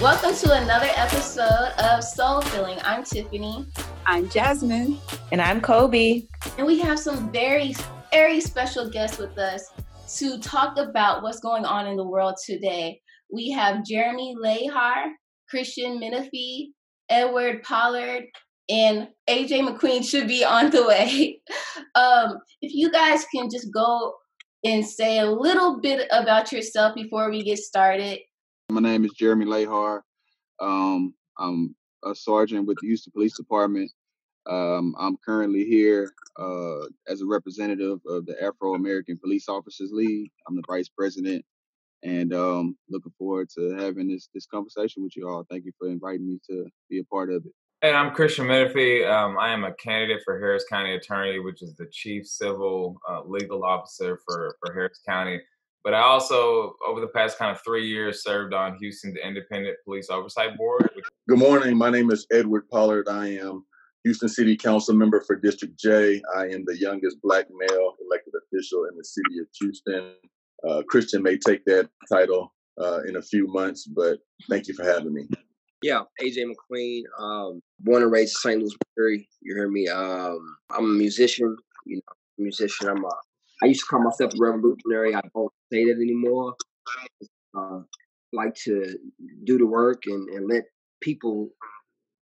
Welcome to another episode of Soul Filling. I'm Tiffany. I'm Jasmine. And I'm Kobe. And we have some very, very special guests with us to talk about what's going on in the world today. We have Jeremy Lahar, Christian Menefee, Edward Pollard, and AJ McQueen should be on the way. Um, if you guys can just go and say a little bit about yourself before we get started. My name is Jeremy Lahar. Um, I'm a sergeant with the Houston Police Department. Um, I'm currently here uh, as a representative of the Afro American Police Officers League. I'm the vice president, and um, looking forward to having this this conversation with you all. Thank you for inviting me to be a part of it. And I'm Christian Menefee. Um, I am a candidate for Harris County Attorney, which is the chief civil uh, legal officer for, for Harris County. But I also, over the past kind of three years, served on Houston's Independent Police Oversight Board. Good morning. My name is Edward Pollard. I am Houston City Council member for District J. I am the youngest black male elected official in the city of Houston. Uh, Christian may take that title uh, in a few months, but thank you for having me. Yeah, AJ McQueen, um, born and raised in St. Louis, Missouri. You hear me? Um, I'm a musician. You know, musician. I'm a I used to call myself a revolutionary. I don't say that anymore. Uh, like to do the work and, and let people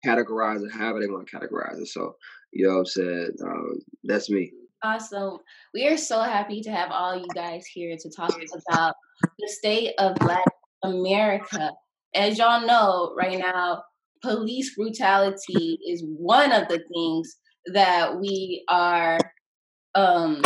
categorize it however they want to categorize it. So, you know what I'm saying? Um, that's me. Awesome. We are so happy to have all you guys here to talk about the state of Black America. As y'all know, right now, police brutality is one of the things that we are um,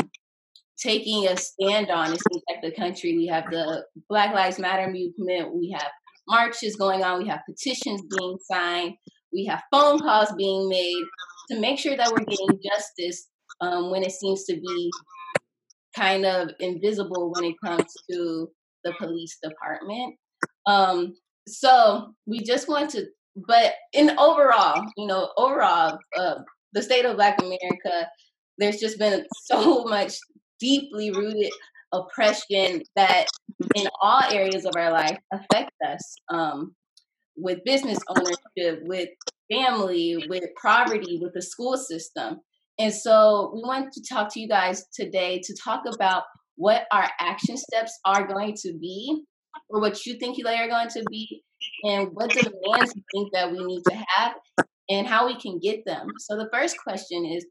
taking a stand on. It seems like the country. We have the Black Lives Matter movement. We have marches going on. We have petitions being signed. We have phone calls being made to make sure that we're getting justice um, when it seems to be kind of invisible when it comes to the police department. Um, so we just want to, but in overall, you know, overall, uh, the state of Black America, there's just been so much deeply rooted oppression that in all areas of our life affect us um, with business ownership with family with poverty with the school system. And so we want to talk to you guys today to talk about what our action steps are going to be or what you think they are going to be and what demands you think that we need to have and how we can get them so the first question is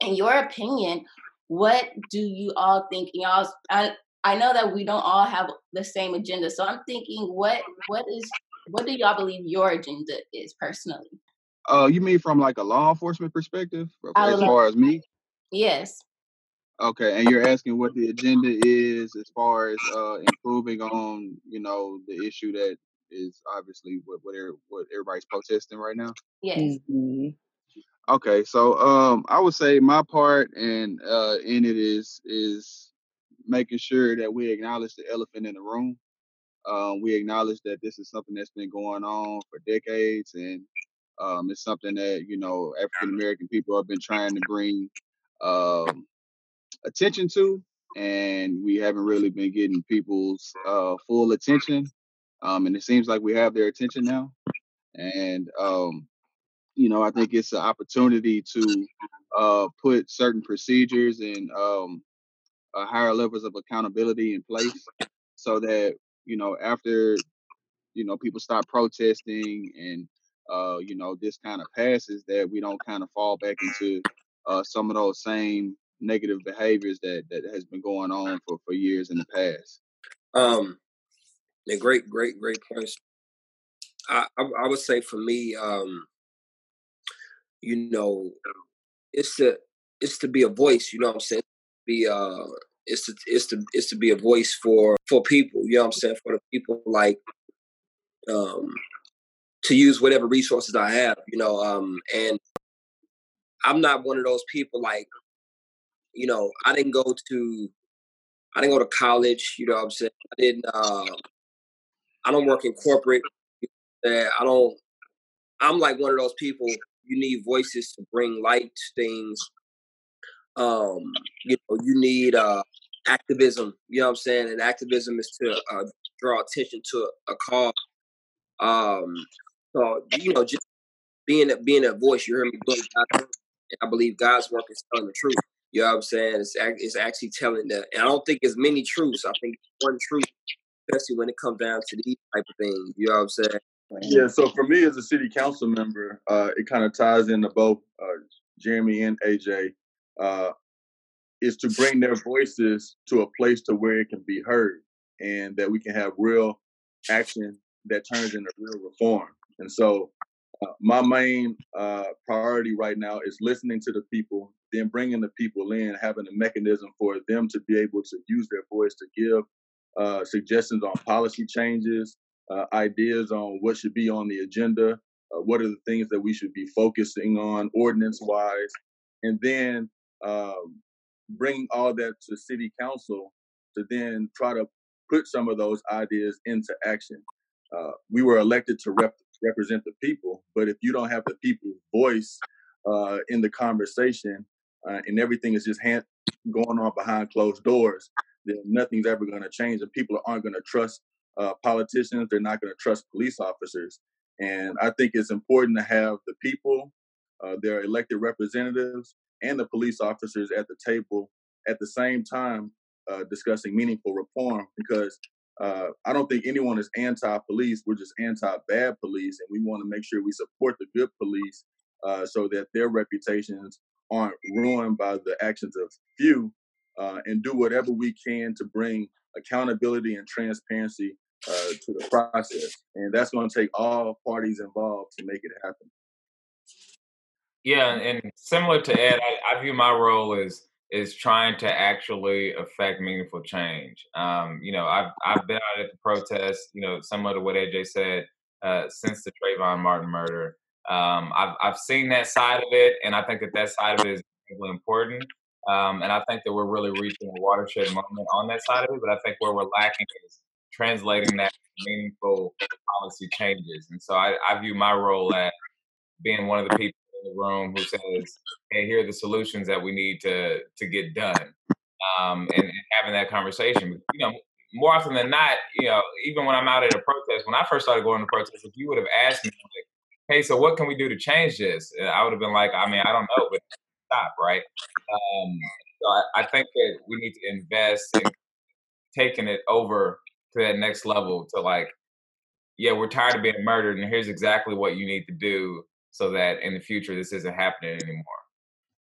in your opinion what do you all think? Y'all, I I know that we don't all have the same agenda, so I'm thinking, what what is what do y'all believe your agenda is personally? Uh, you mean from like a law enforcement perspective, as far as me? Yes. Okay, and you're asking what the agenda is as far as uh, improving on, you know, the issue that is obviously what what, what everybody's protesting right now. Yes. Mm-hmm. Okay, so um, I would say my part and uh, in it is is making sure that we acknowledge the elephant in the room. Um, we acknowledge that this is something that's been going on for decades, and um, it's something that you know African American people have been trying to bring um, attention to, and we haven't really been getting people's uh, full attention. Um, and it seems like we have their attention now, and um, you know, I think it's an opportunity to uh, put certain procedures and um, uh, higher levels of accountability in place so that, you know, after, you know, people stop protesting and, uh, you know, this kind of passes, that we don't kind of fall back into uh, some of those same negative behaviors that, that has been going on for, for years in the past. Um, a great, great, great points. I, I, I would say for me, um, you know, it's to it's to be a voice, you know what I'm saying? Be uh it's to it's to it's to be a voice for for people, you know what I'm saying, for the people like um to use whatever resources I have, you know, um and I'm not one of those people like you know, I didn't go to I didn't go to college, you know what I'm saying? I didn't uh I don't work in corporate. I don't I'm like one of those people you need voices to bring light to things. Um, you know, you need uh, activism. You know what I'm saying? And activism is to uh, draw attention to a, cause. Um, so you know, just being a, being a voice, you heard me I believe God's work is telling the truth. You know what I'm saying? It's, it's actually telling that. And I don't think it's many truths. I think one truth, especially when it comes down to these type of things. You know what I'm saying? Yeah, so for me as a city council member, uh, it kind of ties into both uh, Jeremy and AJ, uh, is to bring their voices to a place to where it can be heard and that we can have real action that turns into real reform. And so uh, my main uh, priority right now is listening to the people, then bringing the people in, having a mechanism for them to be able to use their voice to give uh, suggestions on policy changes, uh, ideas on what should be on the agenda, uh, what are the things that we should be focusing on ordinance wise, and then um, bring all that to city council to then try to put some of those ideas into action. Uh, we were elected to rep- represent the people, but if you don't have the people's voice uh, in the conversation uh, and everything is just hand- going on behind closed doors, then nothing's ever going to change, and people aren't going to trust uh, politicians. They're not going to trust police officers, and I think it's important to have the people, uh, their elected representatives, and the police officers at the table at the same time uh, discussing meaningful reform because uh, I don't think anyone is anti-police. We're just anti-bad police, and we want to make sure we support the good police uh, so that their reputations aren't ruined by the actions of few, uh, and do whatever we can to bring accountability and transparency uh, to the process. And that's going to take all parties involved to make it happen. Yeah, and similar to Ed, I, I view my role as is trying to actually affect meaningful change. Um, you know, I've I've been out at the protest, you know, similar to what AJ said, uh, since the Trayvon Martin murder. Um, I've I've seen that side of it, and I think that that side of it is really important. Um, and I think that we're really reaching a watershed moment on that side of it. But I think where we're lacking is translating that meaningful policy changes. And so I, I view my role as being one of the people in the room who says, "Hey, here are the solutions that we need to to get done," um, and, and, having that conversation. You know, more often than not, you know, even when I'm out at a protest, when I first started going to protests, if you would have asked me, like, "Hey, so what can we do to change this?" I would have been like, "I mean, I don't know, but stop, right?" Um, so I, I think that we need to invest in taking it over to that next level to like yeah, we're tired of being murdered, and here's exactly what you need to do so that in the future this isn't happening anymore.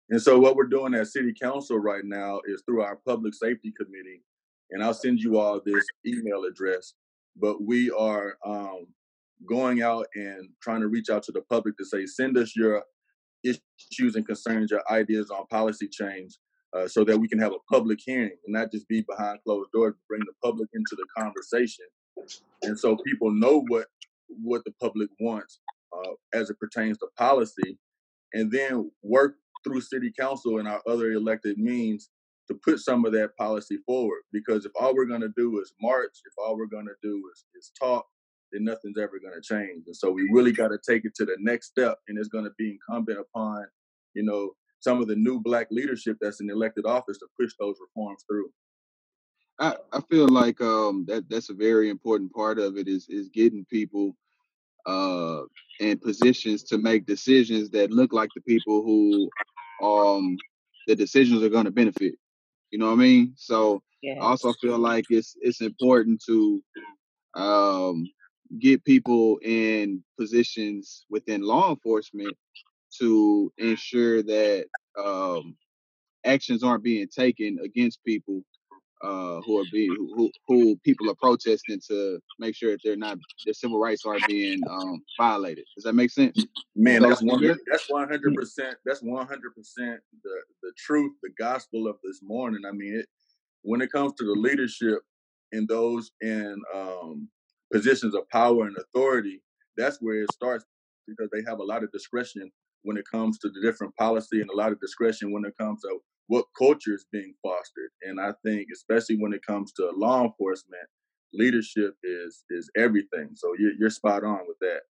And so what we're doing at City Council right now is through our Public Safety Committee, and I'll send you all this email address. But we are um, going out and trying to reach out to the public to say, send us your issues and concerns, your ideas on policy change, uh, so that we can have a public hearing and not just be behind closed doors, bring the public into the conversation, and so people know what what the public wants uh, as it pertains to policy, and then work through city council and our other elected means to put some of that policy forward. Because if all we're going to do is march, if all we're going to do is, is talk, then nothing's ever going to change. And so we really got to take it to the next step, and it's going to be incumbent upon, you know, some of the new black leadership that's in elected office to push those reforms through. I, I feel like um, that that's a very important part of it is is getting people uh, in positions to make decisions that look like the people who um, the decisions are going to benefit. You know what I mean? So yeah. I also feel like it's it's important to um, get people in positions within law enforcement to ensure that um, actions aren't being taken against people uh, who are being who, who people are protesting to make sure that they're not their civil rights are being um, violated. Does that make sense? Man, that's one that's one hundred percent that's one hundred percent the the truth, the gospel of this morning. I mean, it, when it comes to the leadership in those in um, positions of power and authority, that's where it starts because they have a lot of discretion when it comes to the different policy and a lot of discretion when it comes to what culture is being fostered. And I think, especially when it comes to law enforcement, leadership is is everything. So you're, you're spot on with that.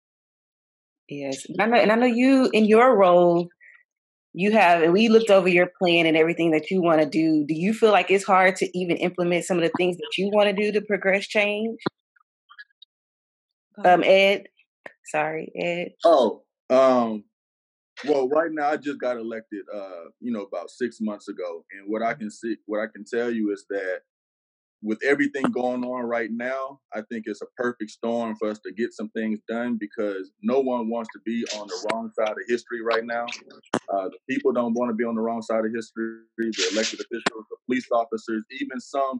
Yes, and I know, and I know you in your role you have, and we looked over your plan and everything that you want to do. Do you feel like it's hard to even implement some of the things that you want to do to progress change? Um, Ed, sorry, Ed. Oh, um, well, right now I just got elected, uh, you know, about six months ago, and what I can see, what I can tell you is that with everything going on right now, I think it's a perfect storm for us to get some things done because no one wants to be on the wrong side of history right now. Uh, the people don't want to be on the wrong side of history. The elected officials, the police officers, even some,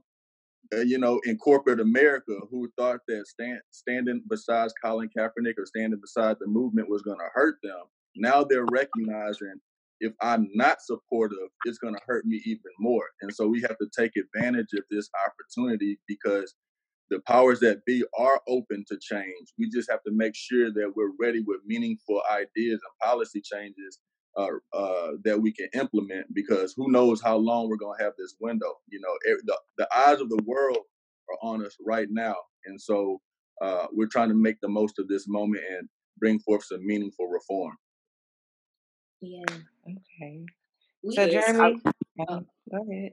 Uh, you know, in corporate America who thought that stand, standing beside Colin Kaepernick or standing beside the movement was going to hurt them. Now they're recognizing if I'm not supportive, it's going to hurt me even more. And so we have to take advantage of this opportunity because the powers that be are open to change. We just have to make sure that we're ready with meaningful ideas and policy changes uh, uh, that we can implement because who knows how long we're going to have this window. You know, the, the eyes of the world are on us right now. And so uh, we're trying to make the most of this moment and bring forth some meaningful reform. Yeah. Okay. We so Jeremy, oh, go ahead.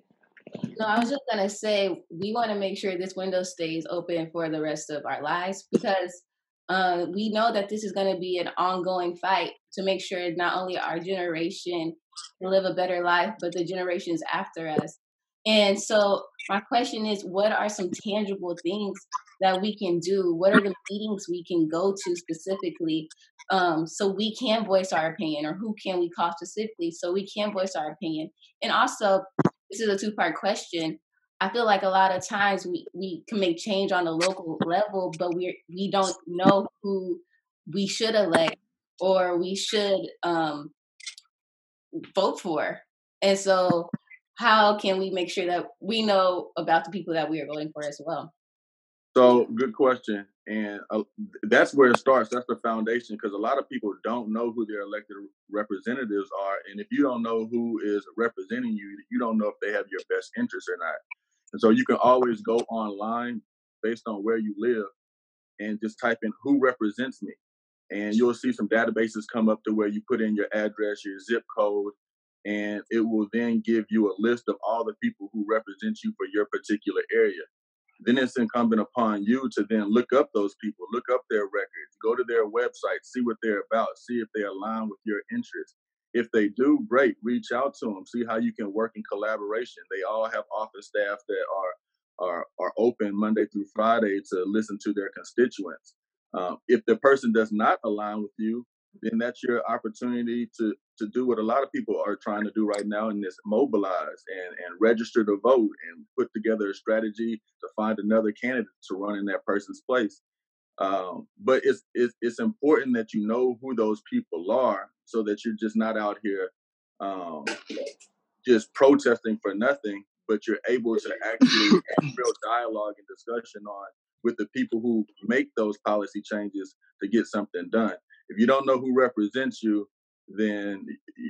No, I was just gonna say we want to make sure this window stays open for the rest of our lives because uh, we know that this is going to be an ongoing fight to make sure not only our generation can live a better life, but the generations after us. And so, my question is, what are some tangible things that we can do? What are the meetings we can go to specifically um, so we can voice our opinion, or who can we call specifically so we can voice our opinion? And also, this is a two part question. I feel like a lot of times we, we can make change on a local level, but we we don't know who we should elect or we should um, vote for. And so, how can we make sure that we know about the people that we are voting for as well? So, good question. And uh, that's where it starts. That's the foundation because a lot of people don't know who their elected representatives are. And if you don't know who is representing you, you don't know if they have your best interest or not. And so you can always go online based on where you live and just type in who represents me. And you'll see some databases come up to where you put in your address, your zip code, and it will then give you a list of all the people who represent you for your particular area then it's incumbent upon you to then look up those people, look up their records, go to their website, see what they're about, see if they align with your interests. If they do, great, reach out to them, see how you can work in collaboration. They all have office staff that are are are open Monday through Friday to listen to their constituents. Um, if the person does not align with you, then that's your opportunity to to do what a lot of people are trying to do right now and is mobilize and, and register to vote and put together a strategy to find another candidate to run in that person's place. Um, but it's, it's, it's important that you know who those people are so that you're just not out here um, just protesting for nothing, but you're able to actually have real dialogue and discussion on with the people who make those policy changes to get something done. If you don't know who represents you, then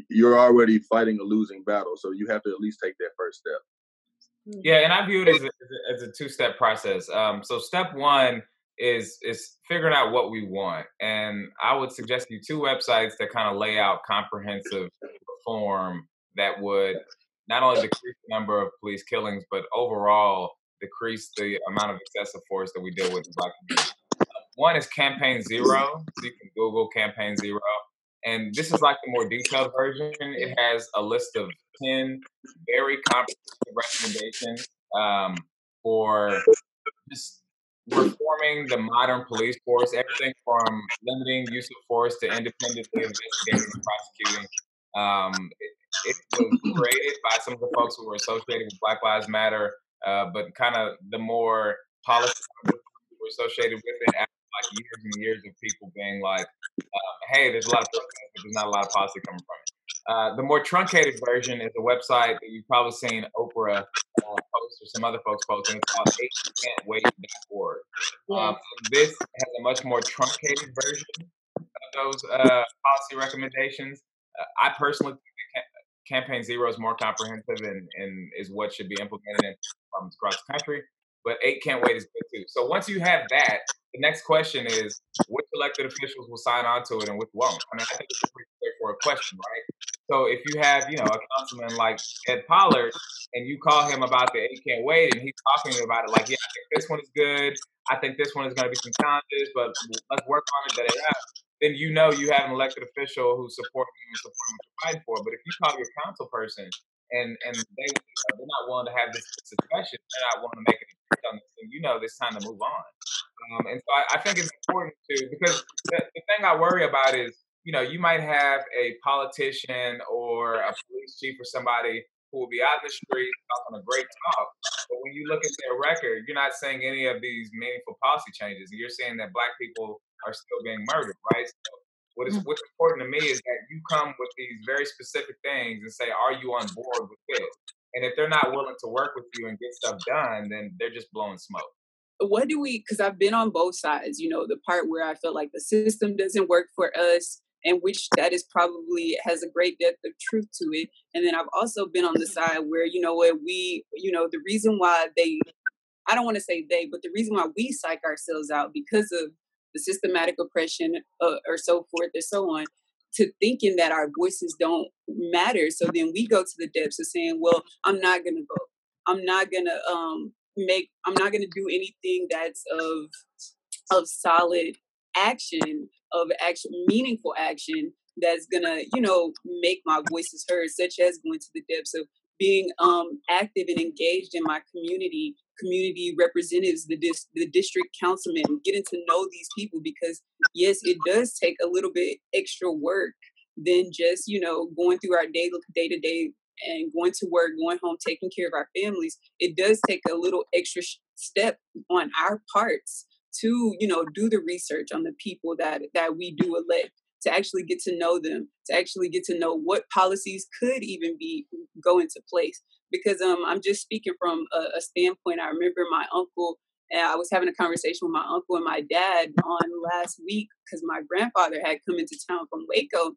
you're already fighting a losing battle. So you have to at least take that first step. Yeah, and I view it as a, as a two step process. Um, so step one is is figuring out what we want, and I would suggest you two websites that kind of lay out comprehensive reform that would not only decrease the number of police killings, but overall decrease the amount of excessive force that we deal with in black communities. One is Campaign Zero. You can Google Campaign Zero and this is like the more detailed version. It has a list of 10 very comprehensive recommendations um, for just reforming the modern police force, everything from limiting use of force to independently investigating and prosecuting. Um, it, it, was created by some of the folks who were associated with Black Lives Matter, uh, but kind of the more policy were associated with it after like years and years of people being like, uh, hey, there's a lot of but there's not a lot of policy coming from it. Uh, the more truncated version is a website that you've probably seen Oprah uh, post or some other folks post, and it's called can'twait.org. Um, this has a much more truncated version of those uh, policy recommendations. Uh, I personally think Campaign Zero is more comprehensive and, and is what should be implemented in across the country. But Eight Can't Wait is good too. So once you have that, the next question is which elected officials will sign on to it and which won't. I mean, I think it's a pretty straightforward question, right? So if you have, you know, a councilman like Ed Pollard and you call him about the eight can't wait and he's talking about it like, yeah, I think this one is good. I think this one is going to be some challenges, but let's work on it. Da, da, da. Then you know you have an elected official who's supporting you and supporting what you're fighting for. But if you call your council person and and they they're not willing to have this discussion, they're not willing to make any on this, then you know it's time to move on. Um, and so I, I, think it's important to because the, the thing I worry about is you know you might have a politician or a police chief or somebody who will be out in the street talking a great talk, but when you look at their record, you're not seeing any of these meaningful policy changes. You're saying that black people are still being murdered, right? So what is mm. what's important to me is that you come with these very specific things and say, "Are you on board with this?" And if they're not willing to work with you and get stuff done, then they're just blowing smoke. What do we, because I've been on both sides, you know, the part where I feel like the system doesn't work for us, and which that is probably has a great depth of truth to it. And then I've also been on the side where, you know what, we, you know, the reason why they, I don't want to say they, but the reason why we psych ourselves out because of the systematic oppression uh, or so forth and so on to thinking that our voices don't matter. So then we go to the depths of saying, well, I'm not to vote. I'm not to um, make, I'm not to do anything that's of, of solid action, of action, meaningful action that's to, you know, make my voices heard, such as going to the depths of being um, active and engaged in my community, community representatives, the dis- the district councilmen, getting to know these people because yes, it does take a little bit extra work than just you know going through our day day to day and going to work, going home, taking care of our families. It does take a little extra sh- step on our parts to you know do the research on the people that that we do elect to actually get to know them, to actually get to know what policies could even be go into place. Because um, I'm just speaking from a, a standpoint. I remember my uncle. And I was having a conversation with my uncle and my dad on last week because my grandfather had come into town from Waco,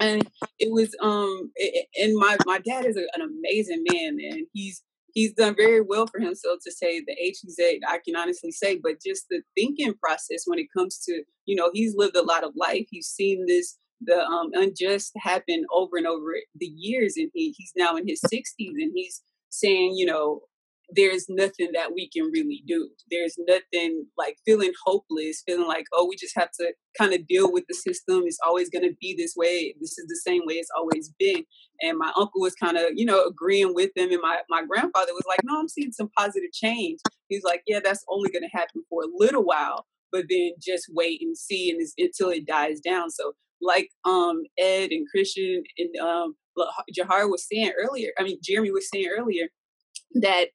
and it was um and my my dad is a, an amazing man and he's he's done very well for himself to say the H he's at I can honestly say, but just the thinking process when it comes to, you know, he's lived a lot of life. He's seen this the um, unjust happened over and over the years, and he, he's now in his 60s, and he's saying, you know, there's nothing that we can really do. There's nothing like feeling hopeless, feeling like, oh, we just have to kind of deal with the system. It's always going to be this way. This is the same way it's always been. And my uncle was kind of, you know, agreeing with them. And my, my grandfather was like, no, I'm seeing some positive change. He's like, yeah, that's only going to happen for a little while, but then just wait and see and until it dies down. So like um Ed and Christian and um Jahar was saying earlier, I mean Jeremy was saying earlier, that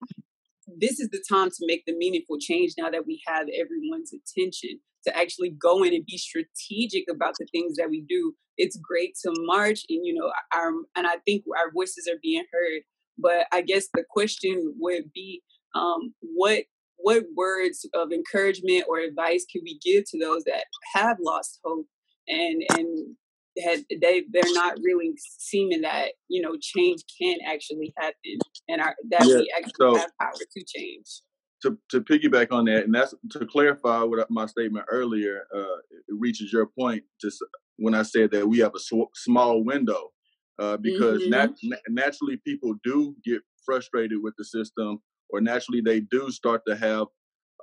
this is the time to make the meaningful change now that we have everyone's attention to actually go in and be strategic about the things that we do. It's great to march and you know our and I think our voices are being heard. But I guess the question would be um, what what words of encouragement or advice can we give to those that have lost hope and and had they they're not really seeming that you know change can actually happen and our, that yeah, we actually so have power to change. To, to piggyback on that, and that's to clarify what my statement earlier, uh, it reaches your point. Just when I said that we have a sw- small window, uh, because mm-hmm. nat- naturally people do get frustrated with the system, or naturally they do start to have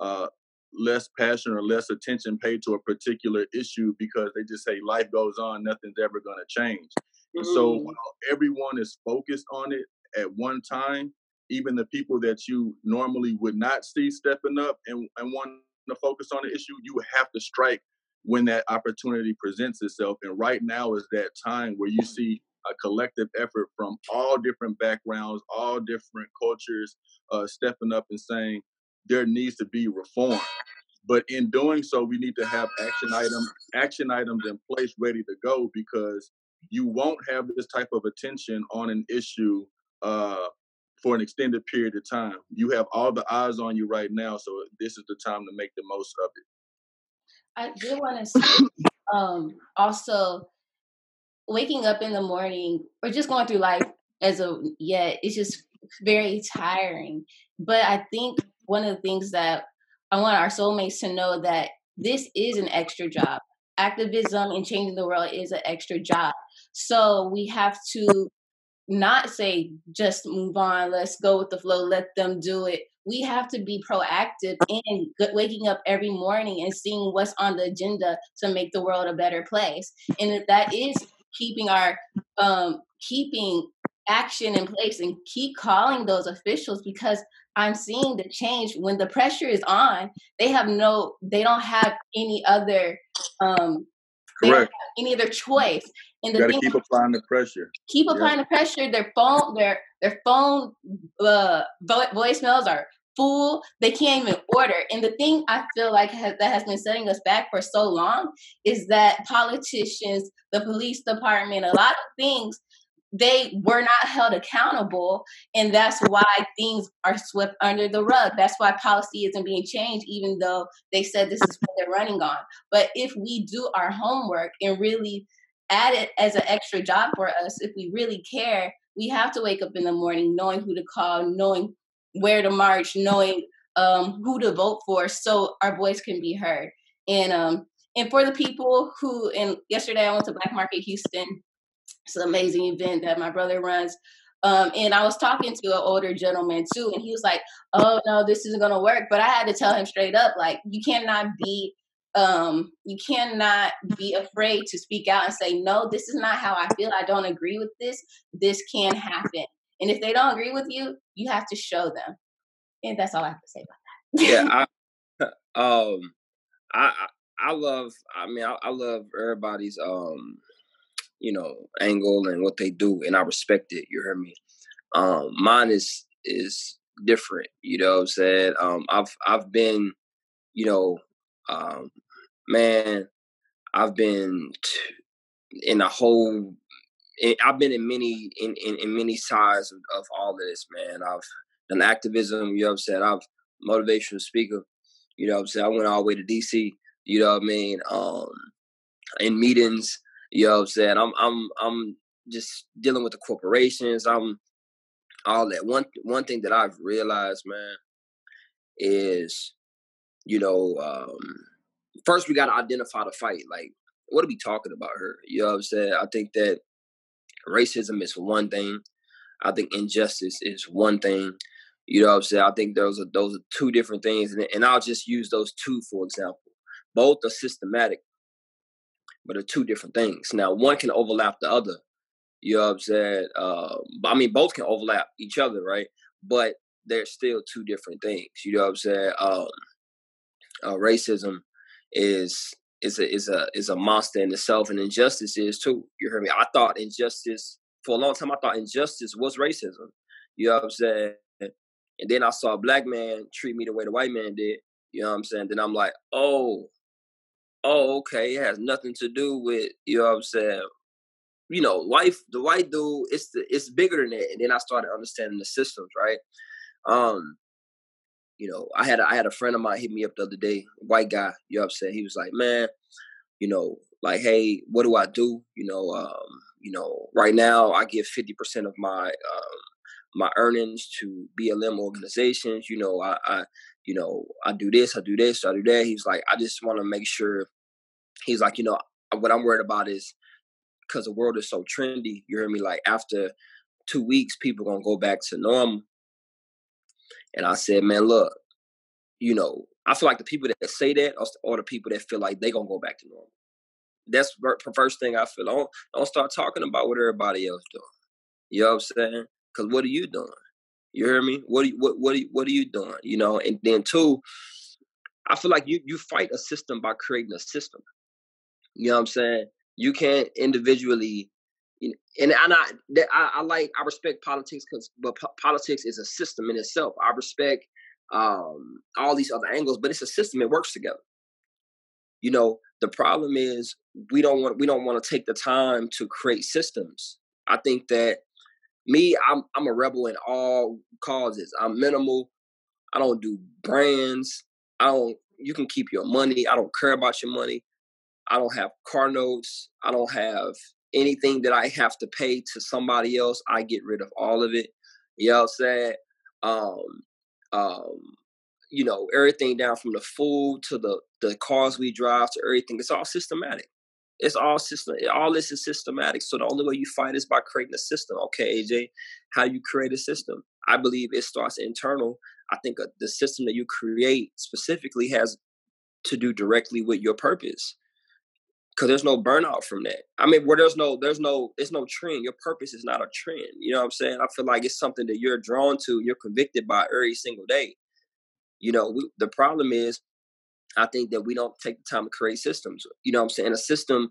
uh, less passion or less attention paid to a particular issue because they just say life goes on, nothing's ever going to change. Mm-hmm. And so mm. while everyone is focused on it at one time, even the people that you normally would not see stepping up and, and want to focus on the issue, you have to strike when that opportunity presents itself. And right now is that time where you see a collective effort from all different backgrounds, all different cultures, uh, stepping up and saying, there needs to be reform. But in doing so, we need to have action items, action items in place ready to go because you won't have this type of attention on an issue uh, for an extended period of time. You have all the eyes on you right now, so this is the time to make the most of it. I did want to say um, also waking up in the morning or just going through life as a yet it's just very tiring. But I think one of the things that I want our soulmates to know that this is an extra job. Activism and changing the world is an extra job. So we have to not say just move on, let's go with the flow, let them do it. We have to be proactive in waking up every morning and seeing what's on the agenda to make the world a better place. And that is keeping our um, keeping action in place and keep calling those officials because I'm seeing the change when the pressure is on. They have no, they don't have any other, um, correct, any other choice. And the you gotta keep applying the pressure. Keep applying yeah. the pressure. Their phone, their their phone uh, voicemails are full. They can't even order. And the thing I feel like has, that has been setting us back for so long is that politicians, the police department, a lot of things they were not held accountable and that's why things are swept under the rug. That's why policy isn't being changed even though they said this is what they're running on. But if we do our homework and really add it as an extra job for us if we really care we have to wake up in the morning knowing who to call knowing where to march knowing um, who to vote for so our voice can be heard. And um and for the people who and yesterday i went to black market houston it's an amazing event that my brother runs. Um, and I was talking to an older gentleman too, and he was like, "Oh no, this isn't gonna work." But I had to tell him straight up, like, you cannot be, um, you cannot be afraid to speak out and say, "No, this is not how I feel. I don't agree with this. This can happen." And if they don't agree with you, you have to show them. And that's all I have to say about that. yeah, I, um, I, I love. I mean, I, I love everybody's um you know, angle and what they do, and I respect it. You hear me. Um, mine is is different. You know I'm saying? Um, I've I've been, you know, um, man, I've been in a whole. I've been in many in, in, in many sides of, of, all of this, man. I've done activism. You know I'm saying? I've motivational speaker. You know I'm saying? I went all the way to DC. You know what I mean? Um, in meetings. You know what I'm saying? I'm I'm I'm just dealing with the corporations. I'm all that. One one thing that I've realized, man, is you know, um, first we gotta identify the fight. Like, what are we talking about here? You know what I'm saying? I think that racism is one thing. I think injustice is one thing. You know what I'm saying? I think those are those are two different things, and, and I'll just use those two for example. Both are systematic but they're two different things. Now, one can overlap the other. You know what I'm saying? Uh, I mean, both can overlap each other, right? But they're still two different things. You know what I'm saying? Um, uh, racism is is a is a is a monster in itself, and injustice is too. You hear me? I thought injustice for a long time. I thought injustice was racism. You know what I'm saying? And then I saw a black man treat me the way the white man did. You know what I'm saying? Then I'm like, oh, oh, okay, it has nothing to do with, you know what I'm saying? You know, life, the white dude, it's the, it's bigger than that. And then I started understanding the systems, right? Um, you know, I had a, I had a friend of mine hit me up the other day, white guy, you know what I'm saying? He was like, man, you know, like, hey, what do I do? You know, um, you know, right now I give 50% of my um, my earnings to BLM organizations. You know, I, I you know, I do this, I do this, I do that. He's like, I just want to make sure. He's like, you know, what I'm worried about is because the world is so trendy. You hear me? Like after two weeks, people gonna go back to normal. And I said, man, look, you know, I feel like the people that say that are the people that feel like they gonna go back to normal. That's the first thing I feel. Don't don't start talking about what everybody else doing. You know what I'm saying? Because what are you doing? You hear me? What are you, what what are you, what are you doing? You know, and then two, I feel like you you fight a system by creating a system. You know what I'm saying? You can't individually, you know, and and I I, I like I respect politics because but po- politics is a system in itself. I respect um all these other angles, but it's a system. It works together. You know, the problem is we don't want we don't want to take the time to create systems. I think that me, I'm I'm a rebel in all causes. I'm minimal. I don't do brands. I don't. You can keep your money. I don't care about your money. I don't have car notes. I don't have anything that I have to pay to somebody else. I get rid of all of it. You know what I'm saying? Um, um, you know, everything down from the food to the the cars we drive to everything. It's all systematic. It's all system. All this is systematic. So the only way you fight is by creating a system. Okay, AJ, how you create a system? I believe it starts internal. I think uh, the system that you create specifically has to do directly with your purpose because there's no burnout from that. I mean, where there's no, there's no, it's no trend. Your purpose is not a trend. You know what I'm saying? I feel like it's something that you're drawn to, you're convicted by every single day. You know, we, the problem is, I think that we don't take the time to create systems. You know what I'm saying? A system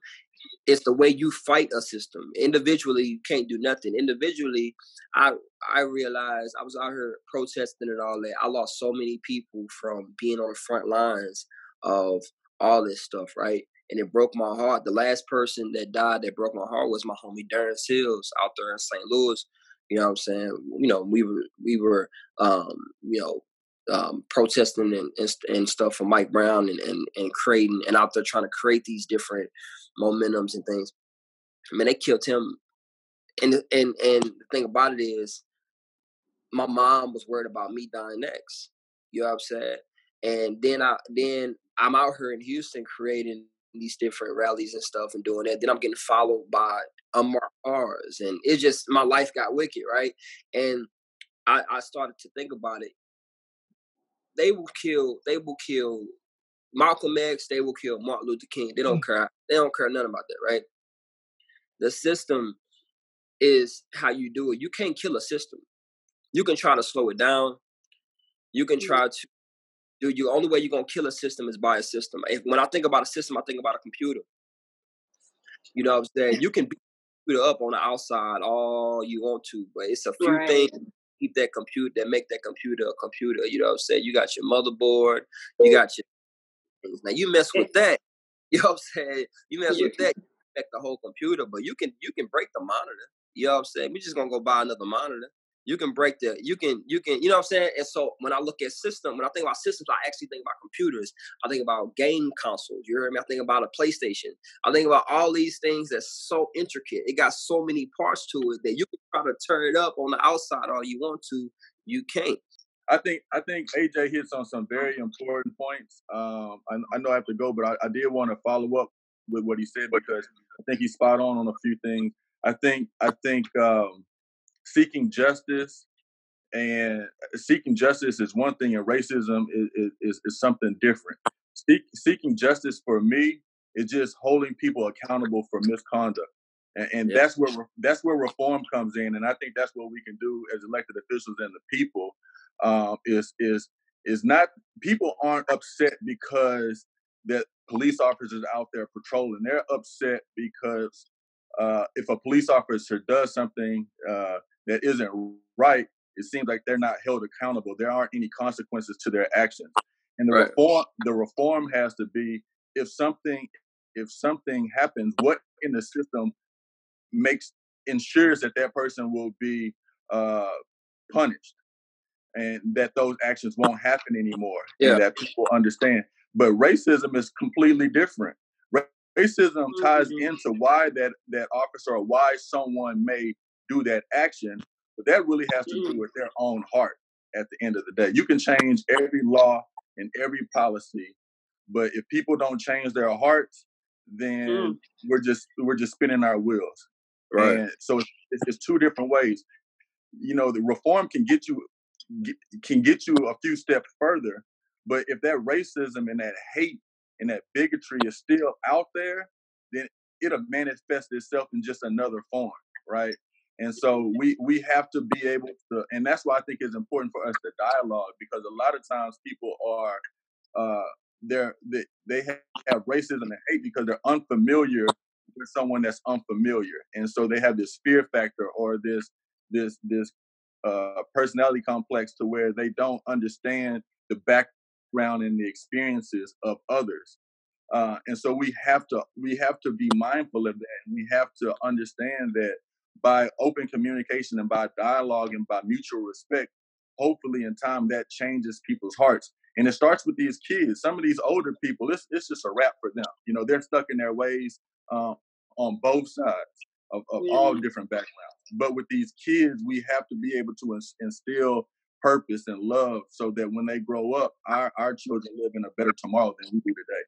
is the way you fight a system. Individually, you can't do nothing. Individually, I I realized I was out here protesting and all that. I lost so many people from being on the front lines of all this stuff, right? And it broke my heart. The last person that died that broke my heart was my homie Darren Seals out there in St. Louis. You know what I'm saying? You know, we were we were um, you know, um, protesting and, and, and stuff for Mike Brown and, and and creating and out there trying to create these different momentums and things. I mean, they killed him. And and and the thing about it is, my mom was worried about me dying next. You know what I'm saying? And then I then I'm out here in Houston creating these different rallies and stuff and doing that. Then I'm getting followed by unmarked cars, and it just my life got wicked, right? And I, I started to think about it. They will kill. They will kill Malcolm X. They will kill Martin Luther King. They don't mm. care. They don't care nothing about that, right? The system is how you do it. You can't kill a system. You can try to slow it down. You can mm. try to do the only way you're gonna kill a system is by a system. If, when I think about a system, I think about a computer. You know what I'm saying? You can beat the computer up on the outside all you want to, but it's a few right. things keep that computer that make that computer a computer. You know what I'm saying? You got your motherboard, you got your things. Now you mess with that, you know what I'm saying? You mess with that, you affect the whole computer, but you can you can break the monitor. You know what I'm saying? We're just gonna go buy another monitor you can break the you can you can you know what i'm saying? And so when i look at system when i think about systems i actually think about computers. I think about game consoles. You hear me? I think about a playstation. I think about all these things that's so intricate. It got so many parts to it that you can try to turn it up on the outside all you want to. You can't. I think I think AJ hits on some very important points. Um, I, I, know I have to go, but I, I did want to follow up with what he said because I think he's spot on on a few things. I think I think um, seeking justice and seeking justice is one thing, and racism is is, is something different. Seek, seeking justice for me is just holding people accountable for misconduct, and, and that's where that's where reform comes in. And I think that's what we can do as elected officials and the people um, is is is not people aren't upset because that police officers out there patrolling. They're upset because uh, if a police officer does something uh, that isn't right, it seems like they're not held accountable. There aren't any consequences to their actions. And the right. reform the reform has to be if something if something happens, what in the system makes ensures that that person will be uh, punished and that those actions won't happen anymore yeah. and that people understand. But racism is completely different. Racism ties into why that that officer or why someone may do that action, but that really has to do with their own heart at the end of the day. You can change every law and every policy, but if people don't change their hearts, then mm. we're just we're just spinning our wheels. Right. And so it's, it's, two different ways. You know, the reform can get you get, can get you a few steps further, but if that racism and that hate and that bigotry is still out there, then it'll manifest itself in just another form, right? And so we we have to be able to, and that's why I think it's important for us to dialogue because a lot of times people are uh, they're they, they have racism and hate because they're unfamiliar with someone that's unfamiliar, and so they have this fear factor or this this this uh, personality complex to where they don't understand the background and the experiences of others. Uh, and so we have to we have to be mindful of that. And we have to understand that by open communication and by dialogue and by mutual respect, hopefully in time that changes people's hearts. And it starts with these kids. Some of these older people, it's, it's just a wrap for them. You know, they're stuck in their ways um, on both sides of, of yeah. all different backgrounds. But with these kids, we have to be able to instill purpose and love so that when they grow up, our, our children live in a better tomorrow than we do today.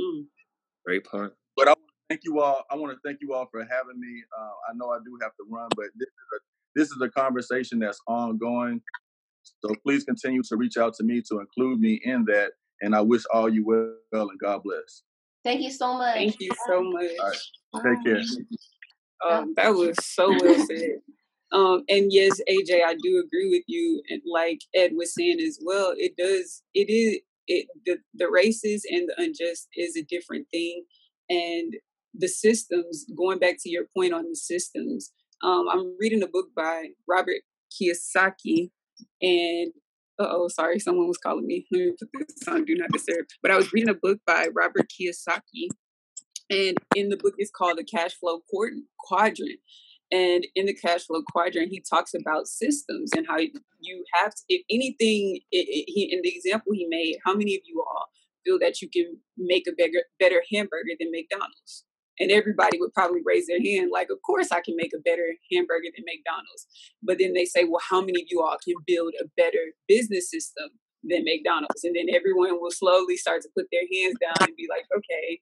Mm. Great point. But I want to thank you all. I want to thank you all for having me. Uh, I know I do have to run, but this is a this is a conversation that's ongoing. So please continue to reach out to me to include me in that. And I wish all you well and God bless. Thank you so much. Thank you so much. All right. Take care. Um, that was so well said. Um, and yes, AJ, I do agree with you. And like Ed was saying as well, it does. It is. It the the races and the unjust is a different thing, and the systems. Going back to your point on the systems, um, I'm reading a book by Robert Kiyosaki, and oh, sorry, someone was calling me. Let me put this on Do Not Disturb. But I was reading a book by Robert Kiyosaki, and in the book it's called the Cash Flow Quadrant. And in the cash flow quadrant, he talks about systems and how you have to, if anything, he, in the example he made, how many of you all feel that you can make a better, better hamburger than McDonald's? And everybody would probably raise their hand, like, of course I can make a better hamburger than McDonald's. But then they say, well, how many of you all can build a better business system than McDonald's? And then everyone will slowly start to put their hands down and be like, okay,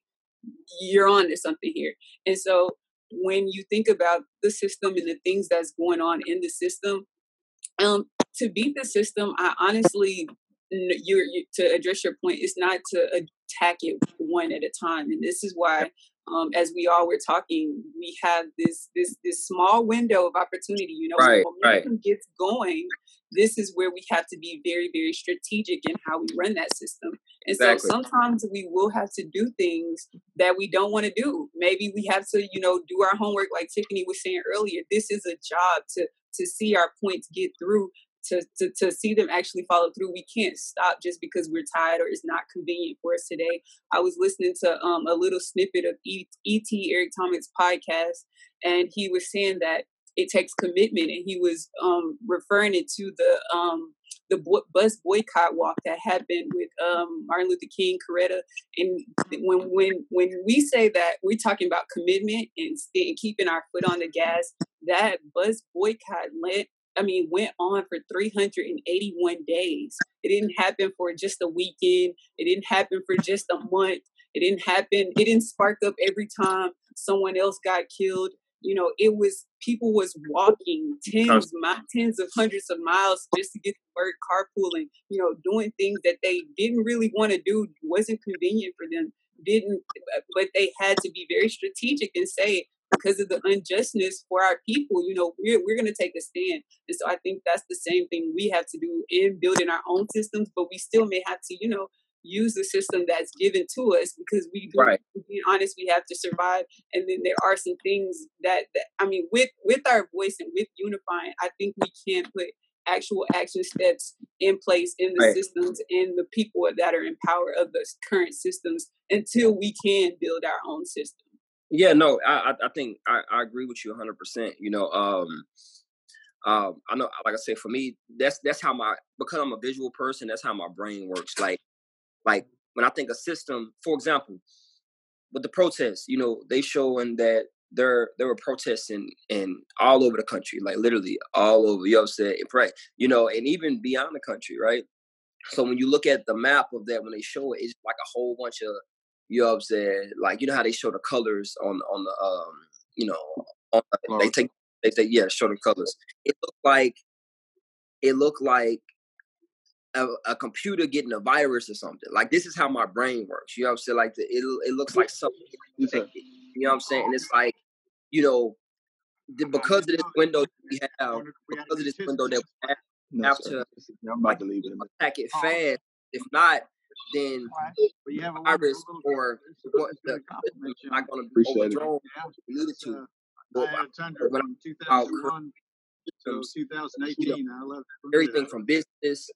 you're on to something here. And so when you think about the system and the things that's going on in the system, um, to beat the system, I honestly, you're you, to address your point, it's not to attack it one at a time, and this is why. Um, as we all were talking, we have this this this small window of opportunity. You know, right, when momentum right. gets going, this is where we have to be very very strategic in how we run that system and exactly. so sometimes we will have to do things that we don't want to do maybe we have to you know do our homework like tiffany was saying earlier this is a job to to see our points get through to, to, to see them actually follow through. We can't stop just because we're tired or it's not convenient for us today. I was listening to um, a little snippet of E.T. Eric Thomas podcast, and he was saying that it takes commitment, and he was um, referring it to the um, the bus boycott walk that happened with um, Martin Luther King, Coretta, and when when when we say that we're talking about commitment and, and keeping our foot on the gas, that bus boycott went. I mean, went on for 381 days. It didn't happen for just a weekend. It didn't happen for just a month. It didn't happen. It didn't spark up every time someone else got killed you know, it was people was walking tens, tens of hundreds of miles just to get to work, carpooling, you know, doing things that they didn't really want to do, wasn't convenient for them, didn't, but they had to be very strategic and say, because of the unjustness for our people, you know, we're, we're going to take a stand. And so I think that's the same thing we have to do in building our own systems, but we still may have to, you know, use the system that's given to us because we do right. being honest we have to survive and then there are some things that, that i mean with with our voice and with unifying i think we can put actual action steps in place in the right. systems and the people that are in power of the current systems until we can build our own system yeah no i i think i, I agree with you 100% you know um um, I know, like I said, for me, that's that's how my because I'm a visual person. That's how my brain works. Like like when I think a system, for example, with the protests, you know, they showing that there there were protests in, in all over the country, like literally all over. You know I'm saying? Right. You know, and even beyond the country, right? So when you look at the map of that, when they show it, it's like a whole bunch of you know what I'm saying? Like you know how they show the colors on on the um you know on, they take they say yeah show the colors. It looked like it looked like a, a, computer getting a virus or something. Like this is how my brain works. You know what I'm saying? Like the, it it looks like something. You know what I'm saying? And it's like, you know, the, because of this window we have, because of this window that we have, no, have to like, attack it fast. If not, then the virus or what the not going to be overthrown. Needed to. But, when I, 2018, I love everything from business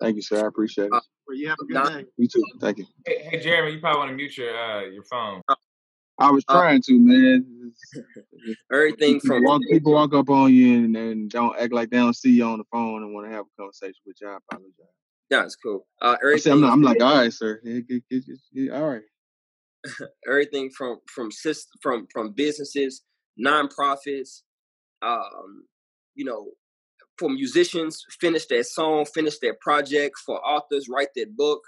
Thank you, sir. I appreciate it. Uh, well, you have a good day. You too. Thank you. Hey, hey, Jeremy, you probably want to mute your uh, your phone. Uh, I was uh, trying to, man. Everything people from walk, people walk up on you and, and don't act like they don't see you on the phone and want to have a conversation with you. I apologize. Yeah, it's cool. Uh, everything, I'm, I'm, like, all right, sir. all right. everything from from from from businesses, nonprofits, um, you know, for musicians finish their song, finish their project, for authors write their book,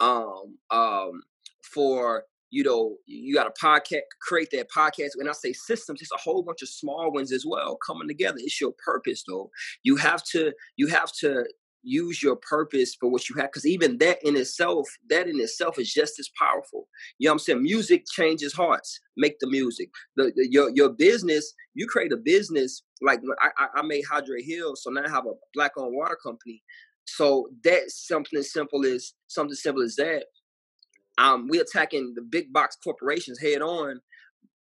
um, um, for you know, you got a podcast, create that podcast. When I say systems, it's a whole bunch of small ones as well coming together. It's your purpose, though. You have to, you have to use your purpose for what you have because even that in itself that in itself is just as powerful you know what i'm saying music changes hearts make the music the, the your your business you create a business like i i made hydrate hill so now i have a black owned water company so that's something simple as something simple as that um we attacking the big box corporations head on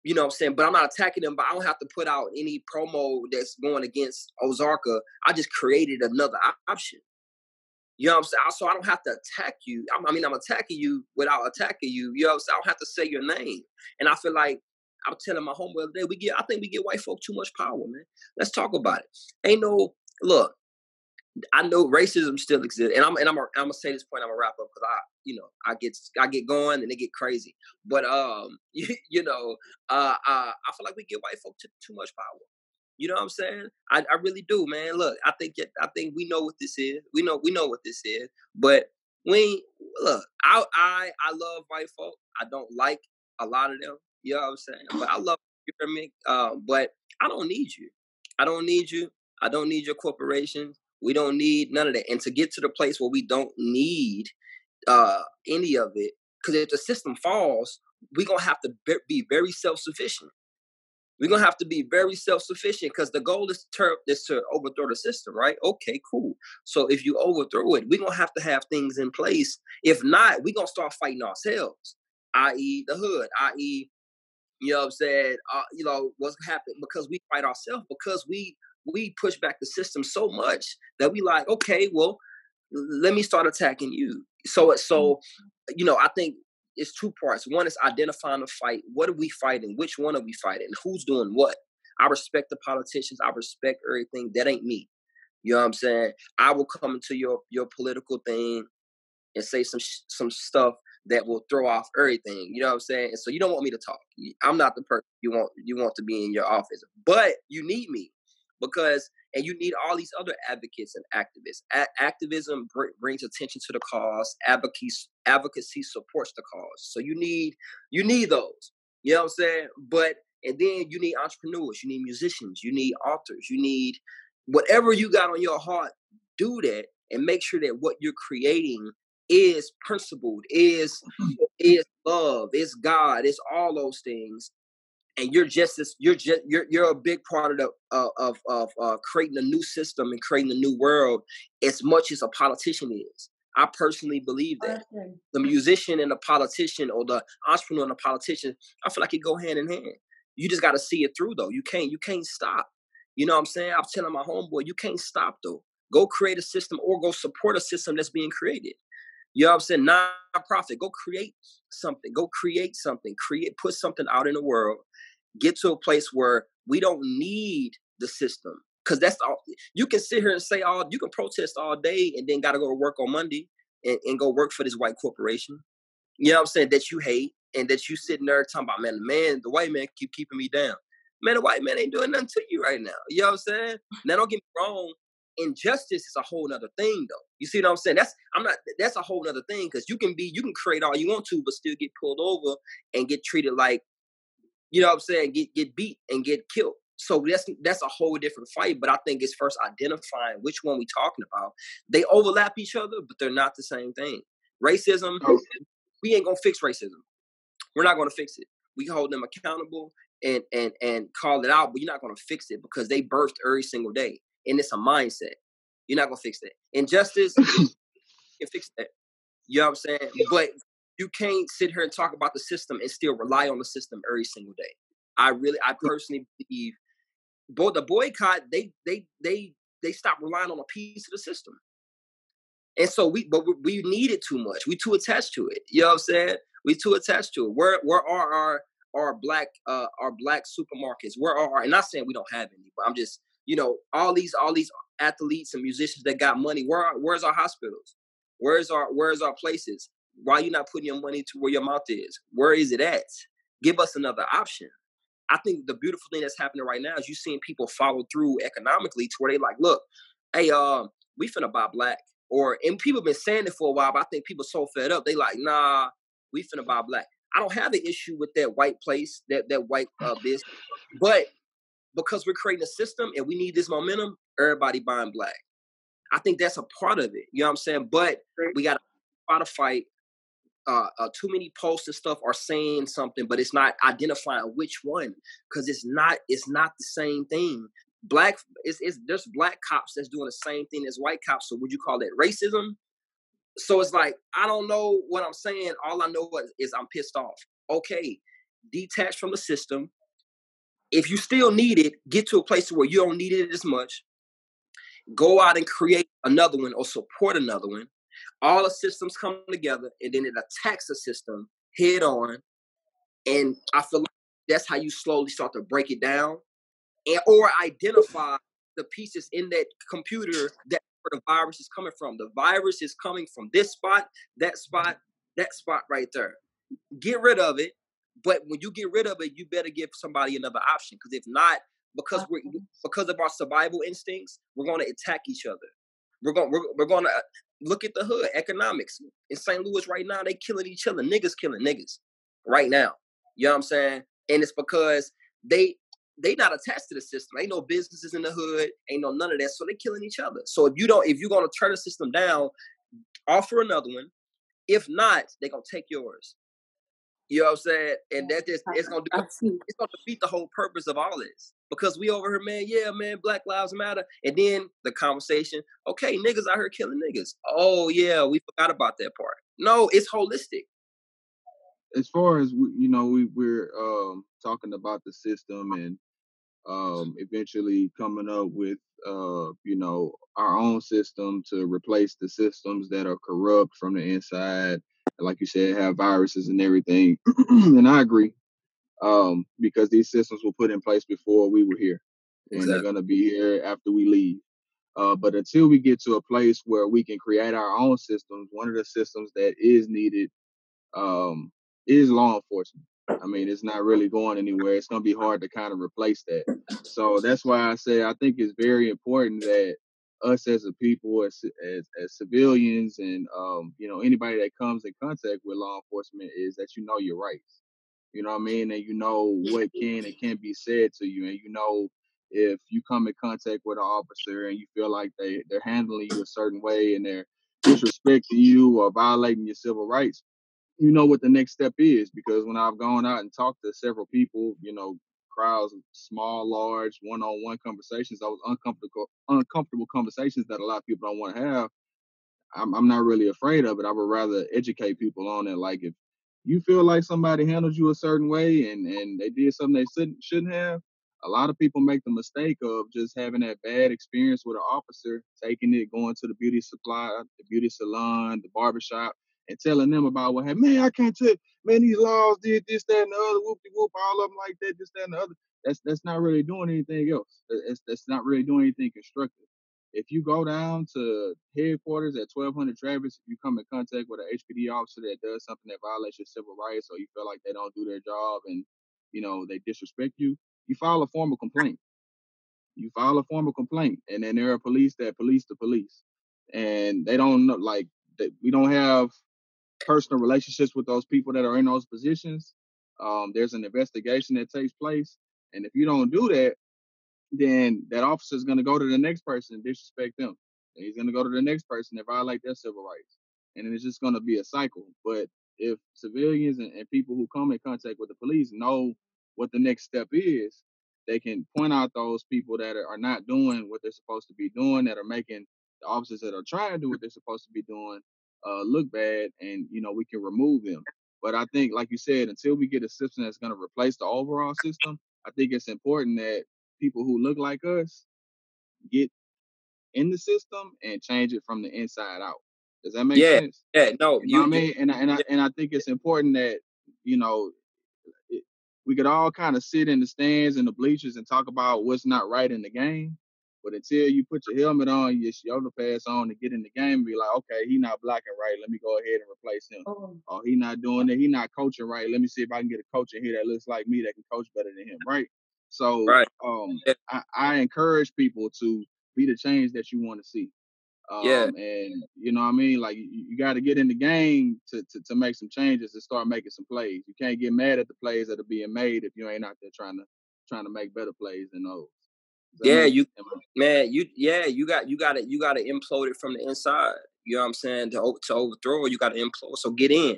you know what I'm saying? But I'm not attacking them, but I don't have to put out any promo that's going against Ozarka. I just created another option. You know what I'm saying? So I don't have to attack you. I mean, I'm attacking you without attacking you. You know what I'm saying? I don't have to say your name. And I feel like I'm telling my homeboy the day, we get I think we get white folk too much power, man. Let's talk about it. Ain't no look, I know racism still exists, and I'm and I'm I'm gonna say this point. I'm gonna wrap up because I, you know, I get I get going and they get crazy. But um, you, you know, uh, uh, I feel like we give white folk too, too much power. You know what I'm saying? I, I really do, man. Look, I think I think we know what this is. We know we know what this is. But we look, I I I love white folk. I don't like a lot of them. You know what I'm saying? But I love you me. Uh, but I don't need you. I don't need you. I don't need your corporation. We don't need none of that. And to get to the place where we don't need uh, any of it, because if the system falls, we're gonna have to be very self-sufficient. We're gonna have to be very self-sufficient because the goal is to, is to overthrow the system, right? Okay, cool. So if you overthrow it, we're gonna have to have things in place. If not, we're gonna start fighting ourselves, i.e., the hood, i.e., you know what I'm saying? Uh, you know what's happening because we fight ourselves because we we push back the system so much that we like, okay, well, let me start attacking you. So so, mm-hmm. you know, I think it's two parts. One is identifying the fight. What are we fighting? Which one are we fighting? Who's doing what? I respect the politicians. I respect everything. That ain't me. You know what I'm saying? I will come into your your political thing and say some some stuff that will throw off everything. You know what I'm saying? And so you don't want me to talk. I'm not the person you want you want to be in your office, but you need me because and you need all these other advocates and activists. A- activism br- brings attention to the cause. Advocacy advocacy supports the cause. So you need you need those. You know what I'm saying? But and then you need entrepreneurs. You need musicians. You need authors. You need whatever you got on your heart. Do that and make sure that what you're creating is principled, is is love, is God, is all those things and you're just as you're just you're you're a big part of the uh, of of uh, creating a new system and creating a new world as much as a politician is. I personally believe that the musician and the politician, or the entrepreneur and the politician, I feel like it go hand in hand. You just got to see it through, though. You can't you can't stop. You know what I'm saying? I'm telling my homeboy, you can't stop though. Go create a system or go support a system that's being created. You know what I'm saying? Non-profit. Go create something. Go create something. Create put something out in the world get to a place where we don't need the system because that's all you can sit here and say all you can protest all day and then got to go to work on monday and, and, go work for this white corporation. You know what i'm saying? That you hate and that you sitting there talking about man the man the white man keep keeping me down. Man the white man ain't doing nothing to you right now. You know what i'm saying? Now don't get me wrong injustice is a whole nother thing though. You see what i'm saying? That's i'm not that's a whole nother thing because you can be you can create all you want to but still get pulled over and get treated like you know what I'm saying, get get beat and get killed. So that's that's a whole different fight. But I think it's first identifying which one we talking about. They overlap each other, but they're not the same thing. Racism, oh. we ain't gonna fix racism. We're not gonna fix it. We hold them accountable and and and call it out, but you're not gonna fix it because they birthed every single day. And it's a mindset. You're not gonna fix that. Injustice, you can fix that. You know what I'm saying? But you can't sit here and talk about the system and still rely on the system every single day. I really, I personally believe, both the boycott, they they they they stopped relying on a piece of the system, and so we, but we, need it too much. We too attached to it. You know what I'm saying? We too attached to it. Where where are our our black uh our black supermarkets? Where are our, and not saying we don't have any, but I'm just you know all these all these athletes and musicians that got money. Where where's our hospitals? Where's our where's our places? Why you not putting your money to where your mouth is? Where is it at? Give us another option. I think the beautiful thing that's happening right now is you seeing people follow through economically to where they like, look, hey, uh, we finna buy black. Or and people been saying it for a while, but I think people so fed up, they like, nah, we finna buy black. I don't have an issue with that white place, that that white uh, business, but because we're creating a system and we need this momentum, everybody buying black. I think that's a part of it. You know what I'm saying? But we got to fight. Uh, uh, too many posts and stuff are saying something, but it's not identifying which one because it's not it's not the same thing. Black is it's there's black cops that's doing the same thing as white cops. So would you call that racism? So it's like I don't know what I'm saying. All I know is I'm pissed off. Okay, detach from the system. If you still need it, get to a place where you don't need it as much go out and create another one or support another one. All the systems come together and then it attacks the system head on. And I feel like that's how you slowly start to break it down and or identify the pieces in that computer that where the virus is coming from. The virus is coming from this spot, that spot, that spot right there. Get rid of it. But when you get rid of it, you better give somebody another option. Because if not, because we're because of our survival instincts, we're going to attack each other. We're going we're, we're going to look at the hood economics in St. Louis right now. They killing each other. Niggas killing niggas right now. You know what I'm saying? And it's because they they not attached to the system. Ain't no businesses in the hood. Ain't no none of that. So they killing each other. So if you don't, if you're gonna turn the system down, offer another one. If not, they're gonna take yours. You know what I'm saying? And that just it's gonna do it's gonna defeat the whole purpose of all this because we over here, man, yeah, man, Black Lives Matter. And then the conversation, okay, niggas out here killing niggas. Oh, yeah, we forgot about that part. No, it's holistic. As far as, we, you know, we, we're um, talking about the system and um, eventually coming up with, uh, you know, our own system to replace the systems that are corrupt from the inside. Like you said, have viruses and everything. and I agree um, because these systems were put in place before we were here, and exactly. they're going to be here after we leave. Uh, but until we get to a place where we can create our own systems, one of the systems that is needed um, is law enforcement. I mean, it's not really going anywhere. It's going to be hard to kind of replace that. So that's why I say I think it's very important that us as a people, as as, as civilians, and um, you know anybody that comes in contact with law enforcement, is that you know your rights. You know what I mean? And you know what can and can't be said to you, and you know if you come in contact with an officer and you feel like they they're handling you a certain way and they're disrespecting you or violating your civil rights, you know what the next step is. Because when I've gone out and talked to several people, you know, crowds, small, large, one-on-one conversations, those uncomfortable uncomfortable conversations that a lot of people don't want to have. I'm, I'm not really afraid of it. I would rather educate people on it. Like if you feel like somebody handled you a certain way and and they did something they shouldn't shouldn't have, a lot of people make the mistake of just having that bad experience with an officer, taking it, going to the beauty supply, the beauty salon, the barbershop, and telling them about what happened. Man, I can't tell. Man, these laws did this, that, and the other. Whoop de whoop, all of them like that, this, that, and the other. That's that's not really doing anything else. That's that's not really doing anything constructive if you go down to headquarters at 1200 Travis, if you come in contact with an HPD officer that does something that violates your civil rights or you feel like they don't do their job and, you know, they disrespect you, you file a formal complaint. You file a formal complaint. And then there are police that police the police. And they don't know, like, they, we don't have personal relationships with those people that are in those positions. Um, there's an investigation that takes place. And if you don't do that, then that officer is going to go to the next person and disrespect them. And he's going to go to the next person and violate their civil rights. And it's just going to be a cycle. But if civilians and, and people who come in contact with the police know what the next step is, they can point out those people that are, are not doing what they're supposed to be doing, that are making the officers that are trying to do what they're supposed to be doing uh, look bad, and you know we can remove them. But I think, like you said, until we get a system that's going to replace the overall system, I think it's important that people who look like us get in the system and change it from the inside out. Does that make yeah, sense? Yeah, no, you, know what I mean, and I, and I and I think it's important that you know it, we could all kind of sit in the stands and the bleachers and talk about what's not right in the game. But until you put your helmet on, your shoulder pads on to get in the game, be like, okay, he not blocking right. Let me go ahead and replace him. Oh, oh he not doing it. He not coaching right. Let me see if I can get a coach in here that looks like me that can coach better than him. Right. So right. um, I, I encourage people to be the change that you want to see. Um, Yeah. and you know what I mean. Like you, you got to get in the game to, to to make some changes and start making some plays. You can't get mad at the plays that are being made if you ain't out there trying to trying to make better plays than those. Yeah, you man, you yeah, you got you got to you got to implode it from the inside. You know what I'm saying? To to overthrow, you got to implode. So get in,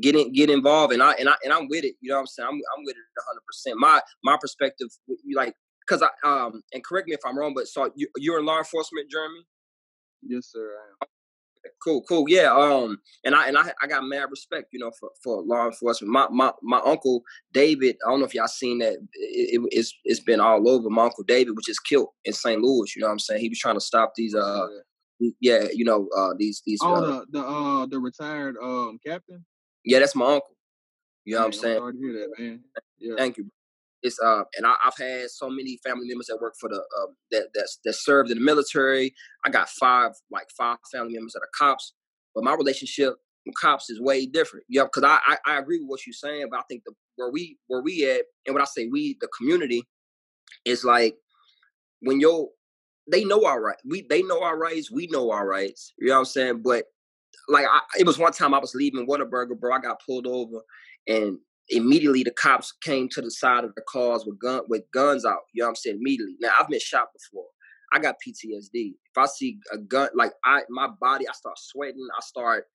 get in, get involved, and I and I and I'm with it. You know what I'm saying? I'm I'm with it 100. percent My my perspective, like, cause I um and correct me if I'm wrong, but so you you're in law enforcement, Jeremy? yes, sir. I am. Cool, cool, yeah. Um, and I and I I got mad respect, you know, for for law enforcement. My my my uncle David, I don't know if y'all seen that. It, it, it's it's been all over. My uncle David was just killed in St. Louis. You know what I'm saying? He was trying to stop these uh yeah, you know, uh these these Oh, uh, the the uh the retired um captain. Yeah, that's my uncle. You know what I'm saying? sorry to hear that, man. Yeah. Thank you. It's uh, and I, I've had so many family members that work for the um that that that served in the military. I got five like five family members that are cops, but my relationship with cops is way different. Yeah, because I, I I agree with what you're saying, but I think the where we where we at, and when I say we, the community, is like when you're they know our right. We they know our rights. We know our rights. You know what I'm saying? But like I, it was one time I was leaving Whataburger, bro. I got pulled over, and immediately the cops came to the side of the cars with gun with guns out. You know what I'm saying? Immediately. Now I've been shot before. I got PTSD. If I see a gun, like I my body, I start sweating. I start.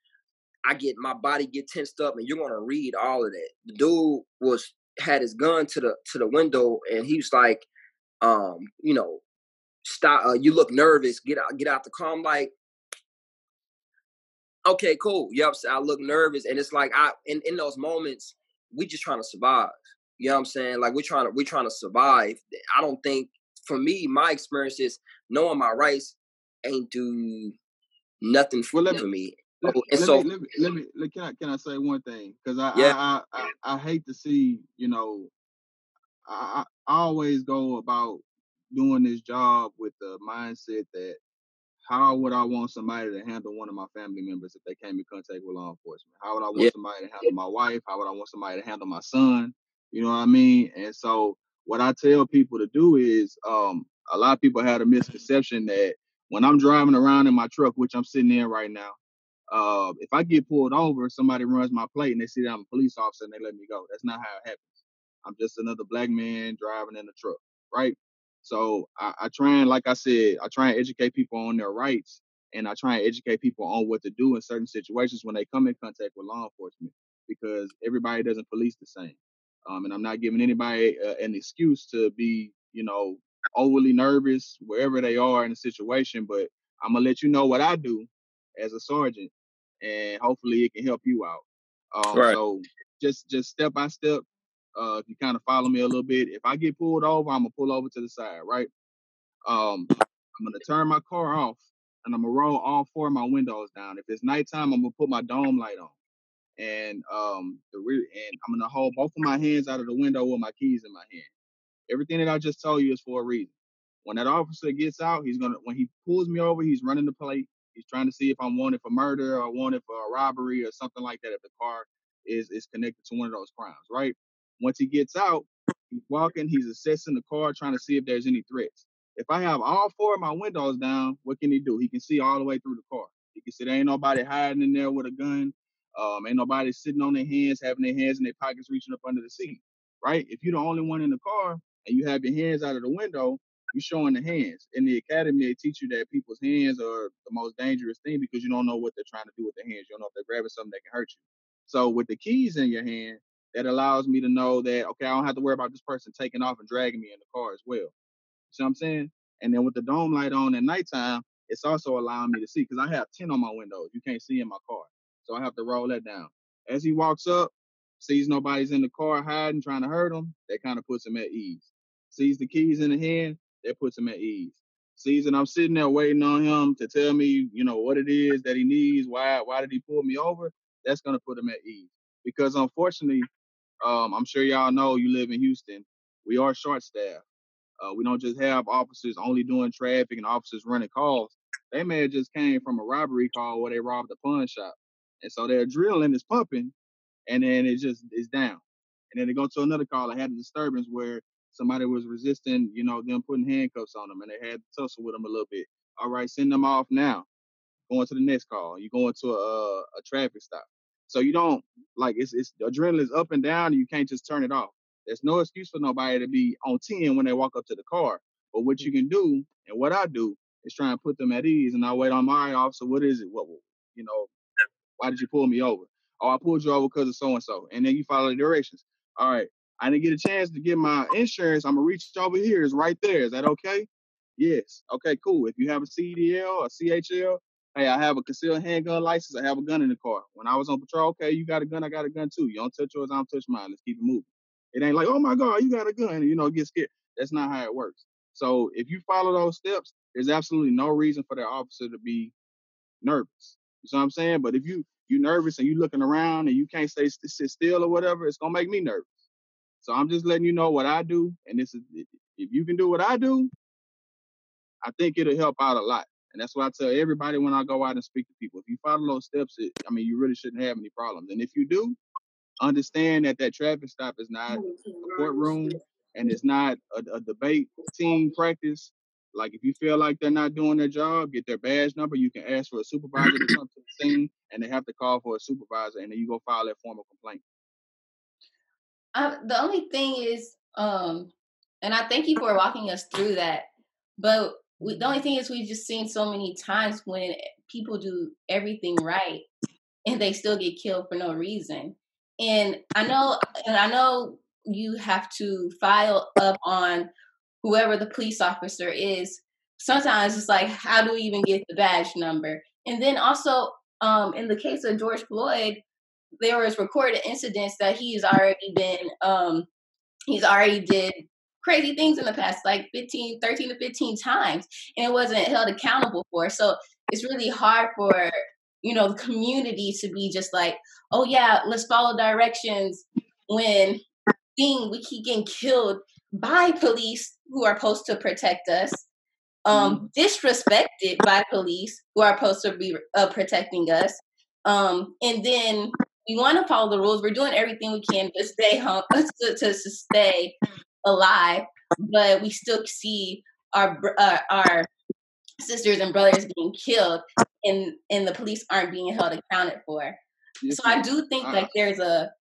I get my body get tensed up, and you're gonna read all of that. The dude was had his gun to the to the window, and he was like, um, you know, stop. Uh, you look nervous. Get out. Get out the car. I'm like, okay, cool. Yep. So I look nervous, and it's like I in in those moments, we just trying to survive. You know what I'm saying? Like we're trying to we're trying to survive. I don't think for me, my experience is knowing my rights ain't do nothing for, Well, let for me. Let, Oh, and let so me let me let me let, can I can I say one thing? Because I, Yeah. I, I I I hate to see you know I, I I always go about doing this job with the mindset that how would I want somebody to handle one of my family members if they came in contact with law enforcement? How would I want Yeah. somebody to handle my wife? How would I want somebody to handle my son? You know what I mean? And so what I tell people to do is um a lot of people had a misconception that when I'm driving around in my truck, which I'm sitting in right now, uh, if I get pulled over, somebody runs my plate and they see that I'm a police officer and they let me go. That's not how it happens. I'm just another black man driving in a truck, right? So I, I try and, like I said, I try and educate people on their rights and I try and educate people on what to do in certain situations when they come in contact with law enforcement because everybody doesn't police the same. Um, and I'm not giving anybody uh, an excuse to be, you know, overly nervous wherever they are in a situation, but I'm gonna let you know what I do as a sergeant, and hopefully it can help you out. Um, Right. so just just step by step. Uh, if you kind of follow me a little bit, if I get pulled over, I'm gonna pull over to the side, right? Um, I'm gonna turn my car off and I'm gonna roll all four of my windows down. If it's nighttime, I'm gonna put my dome light on, and um, the rear, and I'm gonna hold both of my hands out of the window with my keys in my hand. Everything that I just told you is for a reason. When that officer gets out, he's gonna when he pulls me over, he's running the plate. He's trying to see if I'm wanted for murder or wanted for a robbery or something like that. If the car is is connected to one of those crimes, right? Once he gets out, he's walking, he's assessing the car, trying to see if there's any threats. If I have all four of my windows down, what can he do? He can see all the way through the car. He can see there ain't nobody hiding in there with a gun. Um, ain't nobody sitting on their hands, having their hands in their pockets, reaching up under the seat, right? If you're the only one in the car and you have your hands out of the window, you're showing the hands. In the academy, they teach you that people's hands are the most dangerous thing because you don't know what they're trying to do with their hands. You don't know if they're grabbing something that can hurt you. So with the keys in your hand, that allows me to know that okay, I don't have to worry about this person taking off and dragging me in the car as well. See what I'm saying? And then with the dome light on at nighttime, it's also allowing me to see because I have 10 on my windows. You can't see in my car. So I have to roll that down. As he walks up, sees nobody's in the car hiding, trying to hurt him, that kind of puts him at ease. Sees the keys in the hand, that puts him at ease. Sees that I'm sitting there waiting on him to tell me, you know, what it is that he needs, why why did he pull me over? That's gonna put him at ease. Because unfortunately, um, I'm sure y'all know you live in Houston. We are short staffed. Uh, we don't just have officers only doing traffic and officers running calls. They may have just came from a robbery call where they robbed a pawn shop, and so their adrenaline is pumping, and then it just is down. And then they go to another call. I had a disturbance where somebody was resisting, you know, them putting handcuffs on them and they had to tussle with them a little bit. All right, send them off now. Going to the next call. You going to a, a traffic stop. So you don't like it's it's adrenaline is up and down and you can't just turn it off. There's no excuse for nobody to be on 10 when they walk up to the car. But what you can do and what I do is try and put them at ease and I wait on my officer. What is it? What you know, why did you pull me over? Oh, I pulled you over because of so and so. And then you follow the directions. All right. I didn't get a chance to get my insurance. I'm gonna reach over here. It's right there. Is that okay? Yes. Okay, cool. If you have a CDL or CHL, hey, I have a concealed handgun license. I have a gun in the car. When I was on patrol, okay, you got a gun, I got a gun too. You don't touch yours, I don't touch mine. Let's keep it moving. It ain't like, oh my God, you got a gun, you know, get scared. That's not how it works. So if you follow those steps, there's absolutely no reason for that officer to be nervous. You know what I'm saying? But if you you nervous and you looking around and you can't stay sit still or whatever, it's gonna make me nervous. So I'm just letting you know what I do, and this is if you can do what I do, I think it'll help out a lot. And that's what I tell everybody when I go out and speak to people. If you follow those steps, it, I mean, you really shouldn't have any problems. And if you do, understand that that traffic stop is not a courtroom and it's not a, a debate team practice. Like if you feel like they're not doing their job, get their badge number. You can ask for a supervisor to come to the scene, and they have to call for a supervisor, and then you go file that formal complaint. Uh, the only thing is, um, and I thank you for walking us through that. But we, the only thing is, we've just seen so many times when people do everything right and they still get killed for no reason. And I know, and I know you have to file up on whoever the police officer is. Sometimes it's like, how do we even get the badge number? And then also, um, in the case of George Floyd, there was recorded incidents that he's already been, um, he's already did crazy things in the past, like 15, 13 to 15 times, and it wasn't held accountable for. So it's really hard for you know the community to be just like, oh yeah, let's follow directions when seeing we keep getting killed by police who are supposed to protect us, um, mm-hmm. disrespected by police who are supposed to be uh, protecting us, um, and then we want to follow the rules. We're doing everything we can to stay home, to, to, to stay alive, but we still see our uh, our sisters and brothers being killed, and and the police aren't being held accounted for. So I do think that there's a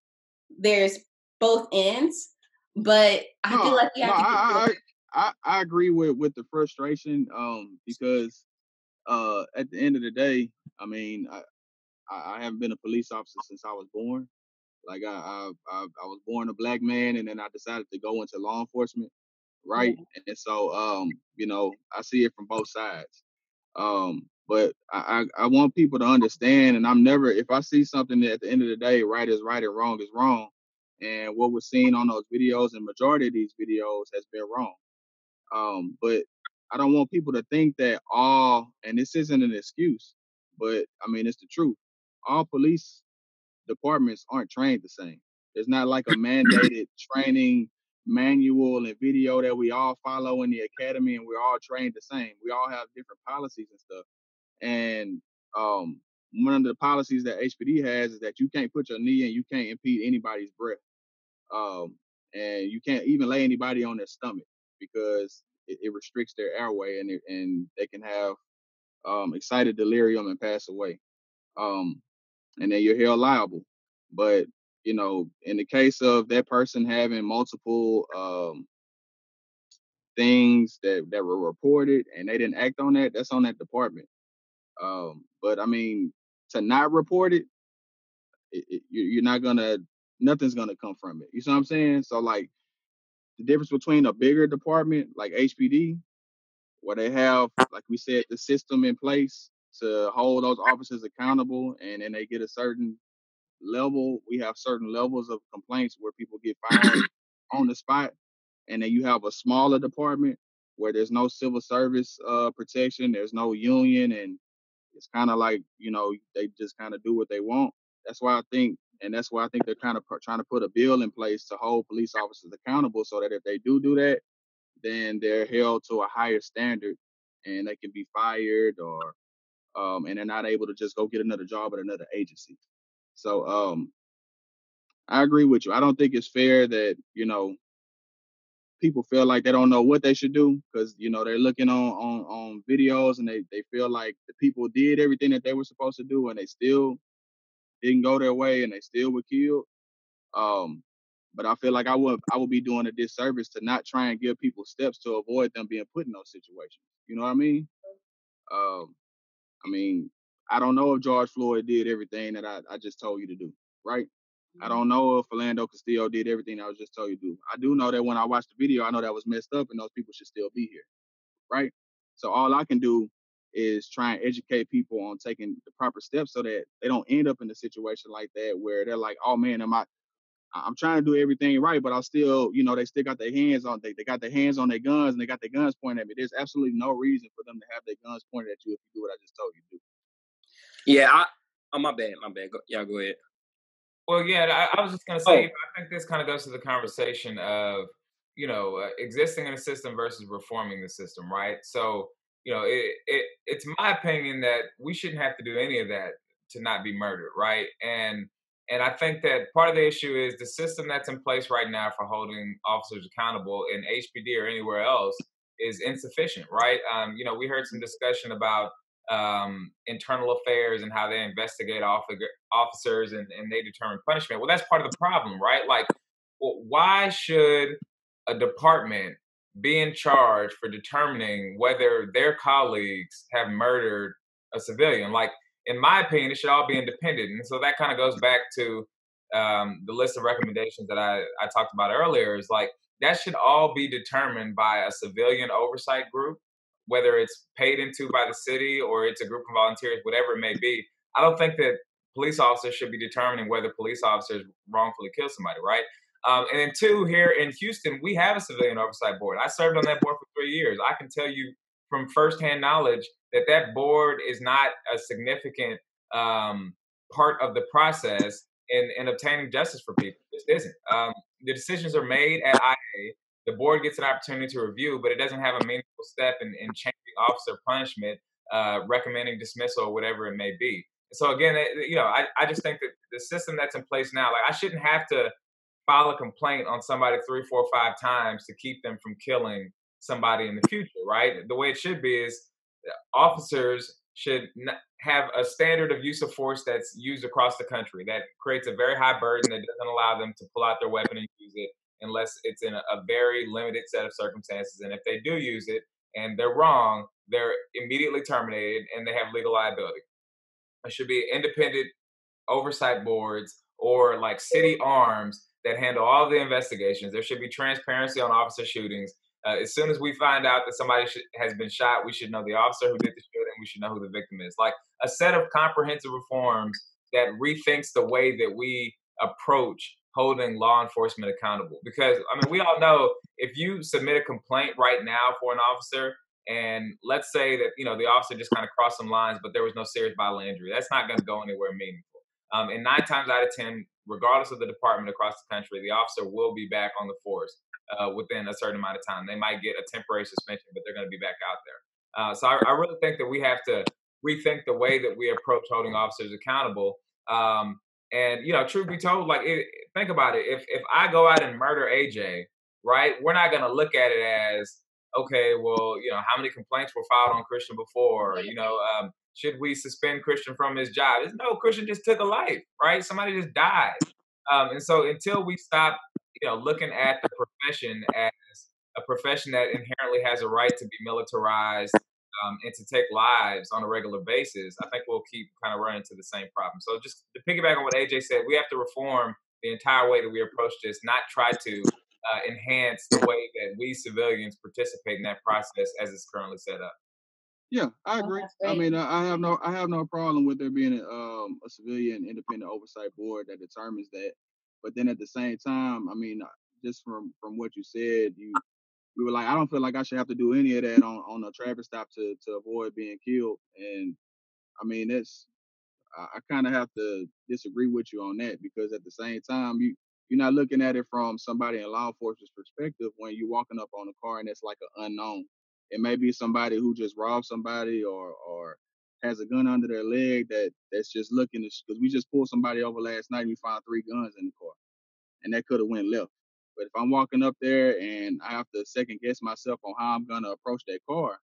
there's both ends, but I no, feel like we have no, to. I, I, I agree with with the frustration, um, because uh, at the end of the day, I mean, I, I haven't been a police officer since I was born. Like I, I, I, I was born a black man, and then I decided to go into law enforcement, right? Mm-hmm. And so, um, you know, I see it from both sides. Um, but I, I, I want people to understand, and I'm never, if I see something that at the end of the day, right is right and wrong is wrong, and what was seen on those videos and majority of these videos has been wrong. Um, but I don't want people to think that all, and this isn't an excuse, but I mean it's the truth. All police departments aren't trained the same. There's not like a mandated training manual and video that we all follow in the academy and we're all trained the same. We all have different policies and stuff. And um, one of the policies that HPD has is that you can't put your knee and you can't impede anybody's breath. Um, and you can't even lay anybody on their stomach because it, it restricts their airway and it, and they can have um, excited delirium and pass away. Um, and then you're held liable. But you know, in the case of that person having multiple um, things that that were reported and they didn't act on that, that's on that department. Um, but I mean, to not report it, it, it you're not gonna, nothing's gonna come from it. You see what I'm saying? So like, the difference between a bigger department like HPD, where they have, like we said, the system in place to hold those officers accountable, and then they get a certain level. We have certain levels of complaints where people get fired on the spot, and then you have a smaller department where there's no civil service uh, protection, there's no union, and it's kind of like you know they just kind of do what they want. That's why I think, and that's why I think they're kind of trying to put a bill in place to hold police officers accountable, so that if they do do that, then they're held to a higher standard, and they can be fired or um, and they're not able to just go get another job at another agency. So um, I agree with you. I don't think it's fair that you know people feel like they don't know what they should do because you know they're looking on on on videos and they they feel like the people did everything that they were supposed to do and they still didn't go their way and they still were killed. Um, but I feel like I would I would be doing a disservice to not try and give people steps to avoid them being put in those situations. You know what I mean? Um, I mean, I don't know if George Floyd did everything that I, I just told you to do, right? I mm-hmm. don't know if Philando Castillo did everything I was just told you to do. I do know that when I watched the video, I know that was messed up and those people should still be here, right? So all I can do is try and educate people on taking the proper steps so that they don't end up in a situation like that where they're like, oh man, am I I'm trying to do everything right, but I still, you know, they still got their hands on they, they got their hands on their guns and they got their guns pointed at me. There's absolutely no reason for them to have their guns pointed at you if you do what I just told you to do. Yeah, I oh my bad, my bad. Go, y'all go ahead. Well, yeah, I, I was just gonna say, oh. I think this kind of goes to the conversation of, you know, uh, existing in a system versus reforming the system, right? So, you know, it, it it's my opinion that we shouldn't have to do any of that to not be murdered, right? And and I think that part of the issue is the system that's in place right now for holding officers accountable in HPD or anywhere else is insufficient, right? Um, you know, we heard some discussion about um, internal affairs and how they investigate officers and, and they determine punishment. Well, that's part of the problem, right? Like, well, why should a department be in charge for determining whether their colleagues have murdered a civilian? Like, in my opinion, it should all be independent. And so that kind of goes back to um, the list of recommendations that I, I talked about earlier is like that should all be determined by a civilian oversight group, whether it's paid into by the city or it's a group of volunteers, whatever it may be. I don't think that police officers should be determining whether police officers wrongfully kill somebody, right? Um, and then two, here in Houston, we have a civilian oversight board. I served on that board for three years. I can tell you from firsthand knowledge that that board is not a significant um, part of the process in, in obtaining justice for people. It isn't. Um, the decisions are made at IA. The board gets an opportunity to review, but it doesn't have a meaningful step in, in changing officer punishment, uh, recommending dismissal, or whatever it may be. So again, it, you know, I, I just think that the system that's in place now, like I shouldn't have to file a complaint on somebody three, four, five times to keep them from killing somebody in the future, right? The way it should be is uh, officers should have a standard of use of force that's used across the country that creates a very high burden that doesn't allow them to pull out their weapon and use it unless it's in a, very limited set of circumstances. And if they do use it and they're wrong, they're immediately terminated and they have legal liability. There should be independent oversight boards or like city arms that handle all the investigations. There should be transparency on officer shootings. Uh, as soon as we find out that somebody sh- has been shot, we should know the officer who did the shooting. We should know who the victim is. Like a set of comprehensive reforms that rethinks the way that we approach holding law enforcement accountable. Because I mean, we all know if you submit a complaint right now for an officer, and let's say that you know the officer just kind of crossed some lines, but there was no serious bodily injury, that's not going to go anywhere meaningful. Um, and nine times out of ten, regardless of the department across the country, the officer will be back on the force uh, within a certain amount of time. They might get a temporary suspension, but they're going to be back out there. Uh, so I, I, really think that we have to rethink the way that we approach holding officers accountable. Um, and you know, truth be told, like it, think about it. If if I go out and murder AJ, right, we're not going to look at it as okay. Well, you know, how many complaints were filed on Christian before? You know, um, should we suspend Christian from his job? It's, no, Christian just took a life, right? Somebody just died. Um, and so until we stop you know, looking at the profession as a profession that inherently has a right to be militarized um, and to take lives on a regular basis, I think we'll keep kind of running into the same problem. So just to piggyback on what AJ said, we have to reform the entire way that we approach this, not try to uh, enhance the way that we civilians participate in that process as it's currently set up. Yeah, I agree. I mean, I have no, I have no problem with there being a, um, a civilian independent oversight board that determines that. But then at the same time, I mean, uh, just from from what you said, you we were like, I don't feel like I should have to do any of that on on a traffic stop to to avoid being killed. And I mean, that's I, I kind of have to disagree with you on that because at the same time, you you're not looking at it from somebody in law enforcement's perspective when you're walking up on a car and it's like an unknown. It may be somebody who just robbed somebody or or has a gun under their leg that that's just looking because we just pulled somebody over last night and we found three guns in the car, and that could have went left. But if I'm walking up there and I have to second guess myself on how I'm gonna approach that car,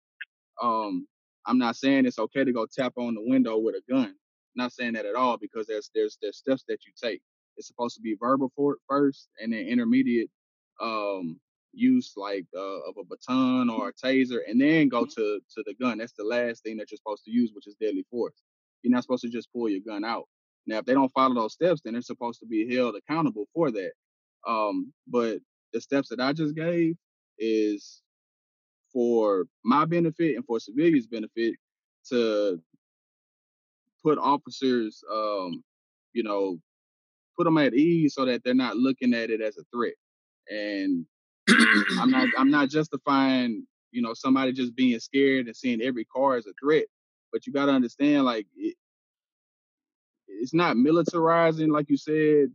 um, I'm not saying it's okay to go tap on the window with a gun. I'm not saying that at all because there's there's there's steps that you take. It's supposed to be verbal for it first, and then intermediate um, use like uh, of a baton or a taser, and then go to to the gun. That's the last thing that you're supposed to use, which is deadly force. You're not supposed to just pull your gun out. Now, if they don't follow those steps, then they're supposed to be held accountable for that. Um, but the steps that I just gave is for my benefit and for civilians' benefit to put officers, um, you know, put them at ease so that they're not looking at it as a threat. And I'm not I'm not justifying you know somebody just being scared and seeing every car as a threat, but you got to understand like it, it's not militarizing like you said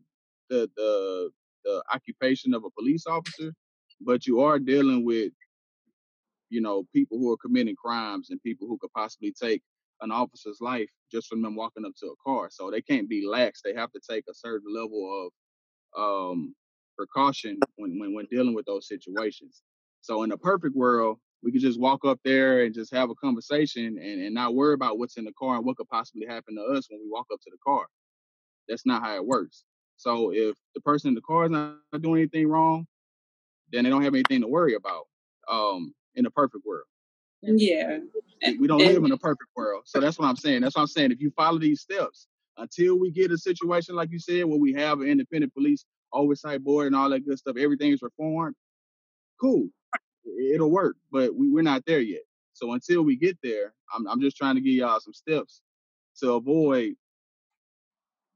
the the the occupation of a police officer, but you are dealing with you know people who are committing crimes and people who could possibly take an officer's life just from them walking up to a car. So they can't be lax. They have to take a certain level of um, precaution when, when when dealing with those situations. So in a perfect world, we could just walk up there and just have a conversation and, and not worry about what's in the car and what could possibly happen to us when we walk up to the car. That's not how it works. So if the person in the car is not doing anything wrong, then they don't have anything to worry about. Um, in a perfect world. Yeah. We don't live in a perfect world. So that's what I'm saying. That's what I'm saying. If you follow these steps until we get a situation like you said, where we have an independent police oversight board and all that good stuff, everything is reformed, cool. It'll work. But we, we're not there yet. So until we get there, I'm, I'm just trying to give y'all some steps to avoid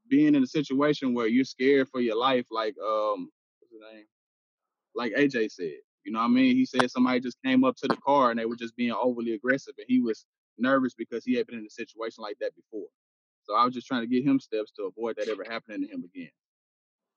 being in a situation where you're scared for your life, like um, what's his name? Like AJ said. You know what I mean? He said somebody just came up to the car and they were just being overly aggressive, and he was nervous because he had been in a situation like that before. So I was just trying to get him steps to avoid that ever happening to him again.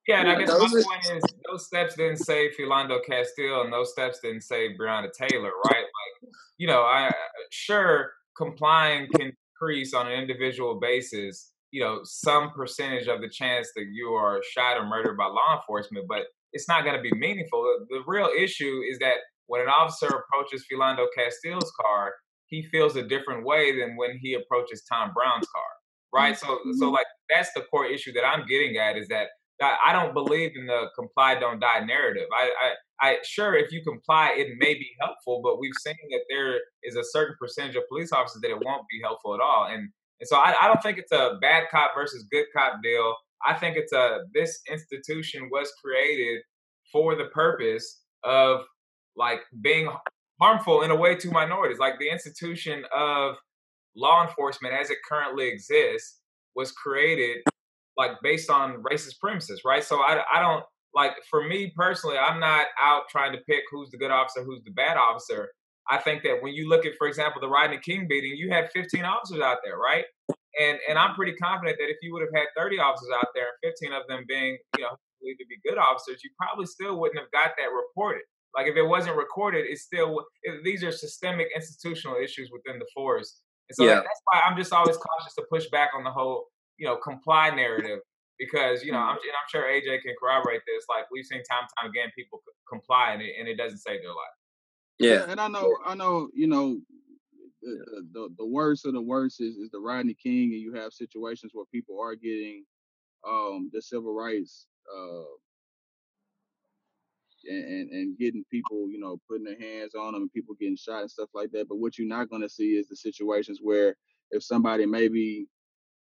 Yeah, and I guess my point is those steps didn't say Philando Castile, and those steps didn't say Breonna Taylor, right? Like, you know, I sure complying can increase on an individual basis, you know, some percentage of the chance that you are shot or murdered by law enforcement, but it's not going to be meaningful. The, the, real issue is that when an officer approaches Philando Castile's car, he feels a different way than when he approaches Tom Brown's car, right? So, so mm-hmm. like that's the core issue that I'm getting at is that I don't believe in the comply don't die narrative. I, I, I sure if you comply, it may be helpful, but we've seen that there is a certain percentage of police officers that it won't be helpful at all, and and so I, I don't think it's a bad cop versus good cop deal. I think it's a this institution was created for the purpose of like being harmful in a way to minorities. Like the institution of law enforcement as it currently exists was created like based on racist premises, right? So I, I don't like for me personally, I'm not out trying to pick who's the good officer, who's the bad officer. I think that when you look at, for example, the Rodney King beating, you had 15 officers out there, right? And and I'm pretty confident that if you would have had 30 officers out there and 15 of them being, you know, believed to be good officers, you probably still wouldn't have got that reported. Like if it wasn't recorded, it's still it, these are systemic institutional issues within the force. And so yeah. that's why I'm just always cautious to push back on the whole, you know, comply narrative because you know I'm, I'm sure AJ can corroborate this. Like we've seen time and time again, people comply and it, and it doesn't save their life. Yeah, and I know, I know, you know, the, the, the worst of the worst is, is the Rodney King, and you have situations where people are getting um, the civil rights uh, and, and getting people, you know, putting their hands on them and people getting shot and stuff like that. But what you're not going to see is the situations where if somebody may be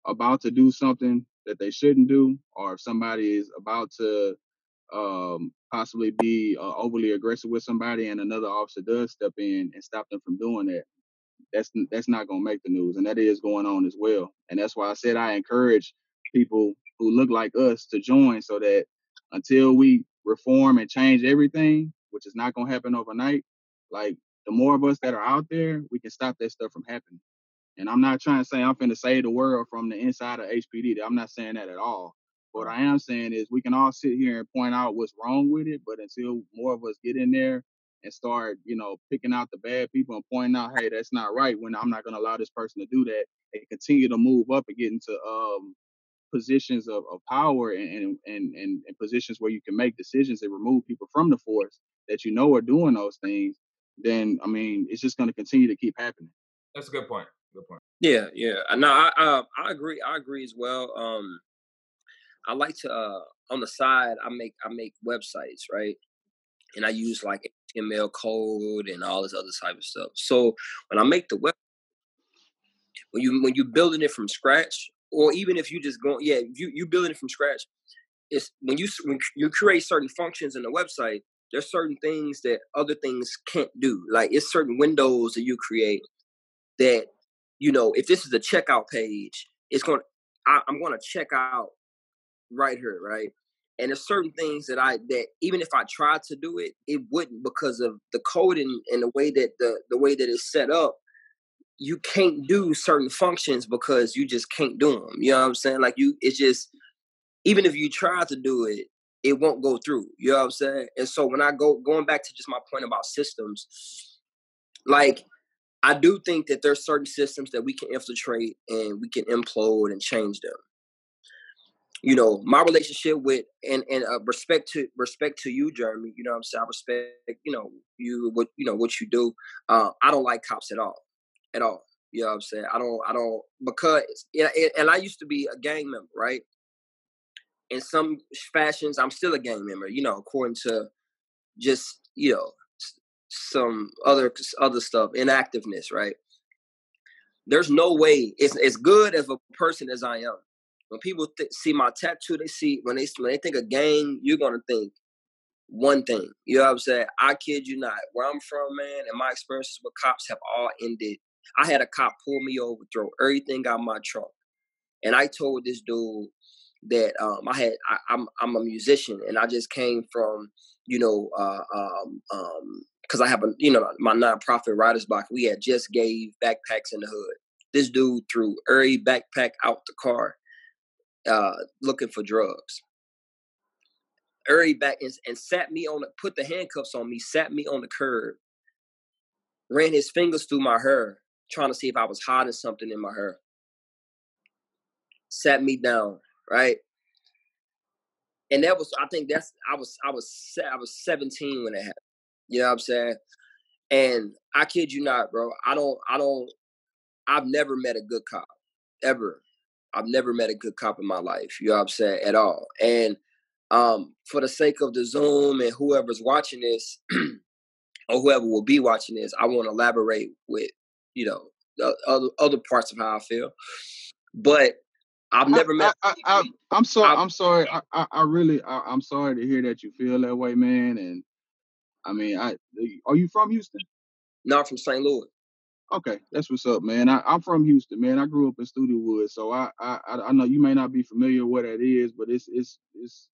about to do something that they shouldn't do, or if somebody is about to um, possibly be uh, overly aggressive with somebody and another officer does step in and stop them from doing that, that's that's not going to make the news, and that is going on as well. And that's why I said I encourage people who look like us to join, so that until we reform and change everything, which is not going to happen overnight, like the more of us that are out there, we can stop that stuff from happening. And I'm not trying to say I'm going to save the world from the inside of HPD. I'm not saying that at all. What I am saying is we can all sit here and point out what's wrong with it, but until more of us get in there and start, you know, picking out the bad people and pointing out, hey, that's not right. When I'm not going to allow this person to do that, and continue to move up and get into um, positions of, of power and, and, and, and positions where you can make decisions and remove people from the force that you know are doing those things, then I mean, it's just going to continue to keep happening. That's a good point. Good point. Yeah, yeah. No, I uh, I agree. I agree as well. Um, I like to uh, on the side. I make I make websites, right? And I use like HTML code and all this other type of stuff. So when I make the web, when you when you building it from scratch, or even if you just go, yeah, you you building it from scratch. It's when you when you create certain functions in the website. There's certain things that other things can't do. Like it's certain windows that you create that you know if this is a checkout page, it's going. I, I'm going to check out right here, right? And there's certain things that I that even if I tried to do it, it wouldn't because of the coding and the way that the the way that it's set up you can't do certain functions because you just can't do them. You know what I'm saying? Like you, it's just even if you try to do it, it won't go through. You know what I'm saying? And so when I go going back to just my point about systems, like I do think that there's certain systems that we can infiltrate and we can implode and change them. You know, my relationship with and and uh, respect to respect to you, Jeremy. You know, I'm saying I respect you know you what you know what you do. Uh, I don't like cops at all at all. You know what I'm saying? I don't, I don't, because, and I used to be a gang member, right? In some fashions, I'm still a gang member, you know, according to just, you know, some other, other stuff, inactiveness, right? There's no way, it's as good as a person as I am. When people th- see my tattoo, they see, when they, when they think of gang, you're to think, one thing. You know what I'm saying? I kid you not. Where I'm from, man, and my experiences with cops have all ended I had a cop pull me over, throw everything out my trunk, and I told this dude that um, I had I, am I'm, I'm a musician and I just came from you know uh, um, um, because I have a you know my nonprofit Writers Block. We had just gave backpacks in the hood. This dude threw every backpack out the car, uh, looking for drugs. Every back and, and sat me on put the handcuffs on me, sat me on the curb, ran his fingers through my hair, trying to see if I was hiding something in my hair. Sat me down, right? And that was, I think that's, I was, I was, I was 17 when it happened. You know what I'm saying? And I kid you not, bro. I don't, I don't, I've never met a good cop ever. I've never met a good cop in my life. You know what I'm saying? At all. And um, for the sake of the Zoom and whoever's watching this, or whoever will be watching this, I want to elaborate with you know, other other parts of how I feel. But I've never I, met. I, I, am sorry. I'm sorry. I, I, really, I, am sorry to hear that you feel that way, man. And I mean, I are you from Houston? Not from St. Louis. Okay, that's what's up, man. I, am from Houston, man. I grew up in Studewood, so I, I I know you may not be familiar with what that is, but it's it's it's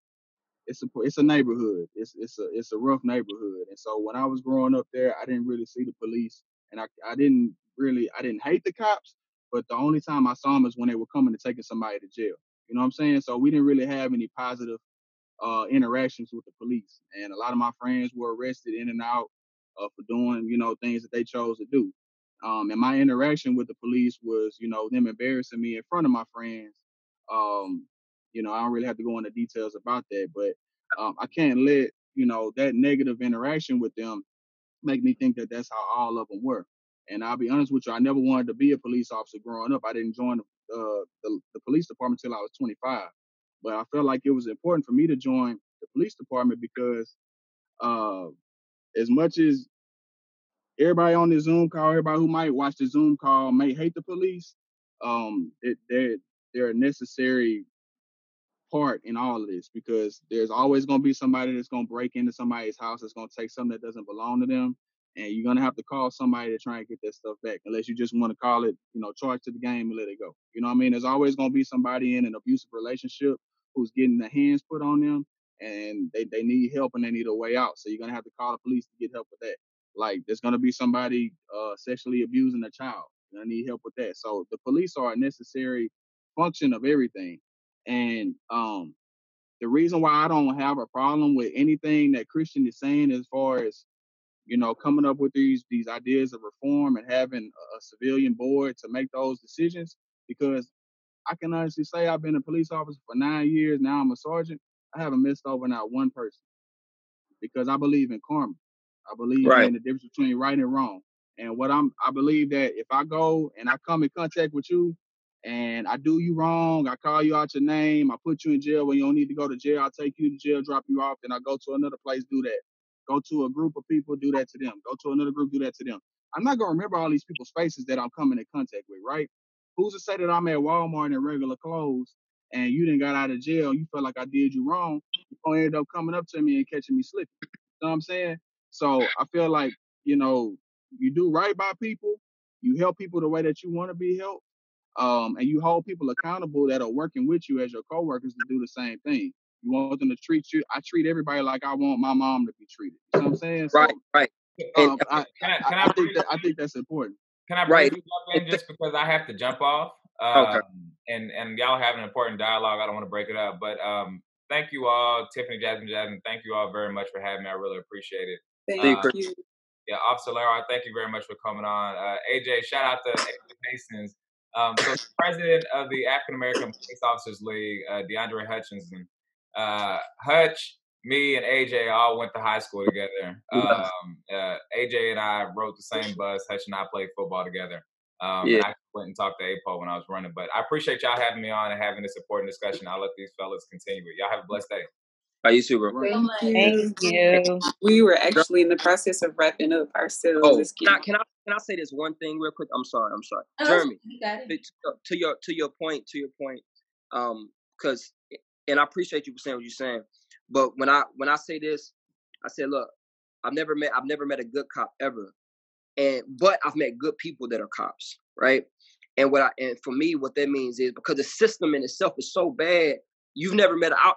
it's a it's a neighborhood. It's it's a it's a rough neighborhood. And so when I was growing up there, I didn't really see the police, and I I didn't really I didn't hate the cops, but the only time I saw them is when they were coming to taking somebody to jail. You know what I'm saying? So we didn't really have any positive uh, interactions with the police, and a lot of my friends were arrested in and out uh, for doing you know things that they chose to do. Um, and my interaction with the police was you know them embarrassing me in front of my friends. Um, you know I don't really have to go into details about that, but um, I can't let you know that negative interaction with them make me think that that's how all of them were. And I'll be honest with you, I never wanted to be a police officer growing up. I didn't join the, uh, the, the police department until I was 25. But I felt like it was important for me to join the police department because uh, as much as everybody on the Zoom call, everybody who might watch the Zoom call may hate the police, um, it, they're, they're a necessary part in all of this because there's always going to be somebody that's going to break into somebody's house that's going to take something that doesn't belong to them and you're gonna have to call somebody to try and get that stuff back, unless you just want to call it, you know, charge to the game and let it go. You know what I mean? There's always gonna be somebody in an abusive relationship who's getting their hands put on them, and they, they need help and they need a way out. So you're gonna have to call the police to get help with that. Like there's gonna be somebody uh, sexually abusing a child. Gonna need help with that. So the police are a necessary function of everything. And um, the reason why I don't have a problem with anything that Christian is saying as far as you know, coming up with these these ideas of reform and having a, a civilian board to make those decisions because I can honestly say I've been a police officer for nine years. Now I'm a sergeant. I haven't missed over not one person because I believe in karma. I believe Right. in the difference between right and wrong. And what I'm, I believe that if I go and I come in contact with you and I do you wrong, I call you out your name, I put you in jail when you don't need to go to jail, I take you to jail, drop you off, then I go to another place, do that. Go to a group of people, do that to them. Go to another group, do that to them. I'm not gonna remember all these people's faces that I'm coming in contact with, right? Who's to say that I'm at Walmart in regular clothes and you didn't got out of jail, you felt like I did you wrong, you're gonna end up coming up to me and catching me slipping. You know what I'm saying? So I feel like, you know, you do right by people, you help people the way that you want to be helped, um, and you hold people accountable that are working with you as your coworkers to do the same thing. You want them to treat you. I treat everybody like I want my mom to be treated. You know what I'm saying? Right, So right. And um, I, Can I, I, can I I, think that I think that's important. Can I Right. briefly jump in just because I have to jump off? Okay. Um, and and y'all have an important dialogue. I don't want to break it up, but um, thank you all, Tiffany, Jasmine, Jasmine. Thank you all very much for having me. I really appreciate it. Thank Uh, you. Yeah, Officer Lahar, thank you very much for coming on. Uh, AJ, shout out to AJ Masons. Um, so, president of the African American Police Officers League, uh, DeAndre Hutchinson. Uh, Hutch, me, and AJ all went to high school together. Um, uh, AJ and I rode the same bus. Hutch and I played football together. Um, Yeah. I went and talked to APO when I was running. But I appreciate y'all having me on and having this important discussion. I'll let these fellas continue it. Y'all have a blessed day. How you too, bro? Right. Thank you. We were actually in the process of wrapping up ourselves. Oh, can I, can I can I say this one thing real quick? I'm sorry. I'm sorry, Oh, Jeremy. you got it. to, to your to your point to your point um because and i appreciate you for saying what you're saying but when i when i say this i said look i've never met i've never met a good cop ever and but i've met good people that are cops right and what i and for me what that means is because the system in itself is so bad you've never met I,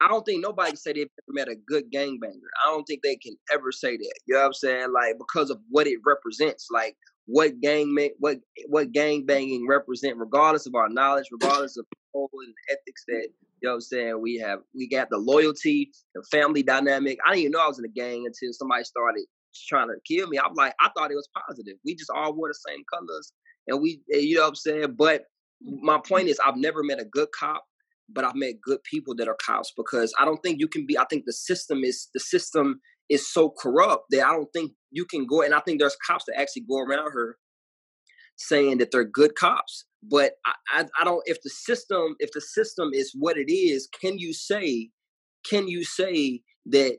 I don't think nobody say they've ever met a good gangbanger. I don't think they can ever say that. You know what I'm saying? Like because of what it represents. Like what gang what what gang banging represent, regardless of our knowledge, regardless of the and ethics that you know what I'm saying. We have we got the loyalty, the family dynamic. I didn't even know I was in a gang until somebody started trying to kill me. I'm like, I thought it was positive. We just all wore the same colors, and we, you know what I'm saying. But my point is, I've never met a good cop, but I've met good people that are cops because I don't think you can be. I think the system is the system is so corrupt that I don't think you can go. And I think there's cops that actually go around her saying that they're good cops. But I, I, I don't. If the system, if the system is what it is, can you say, can you say that?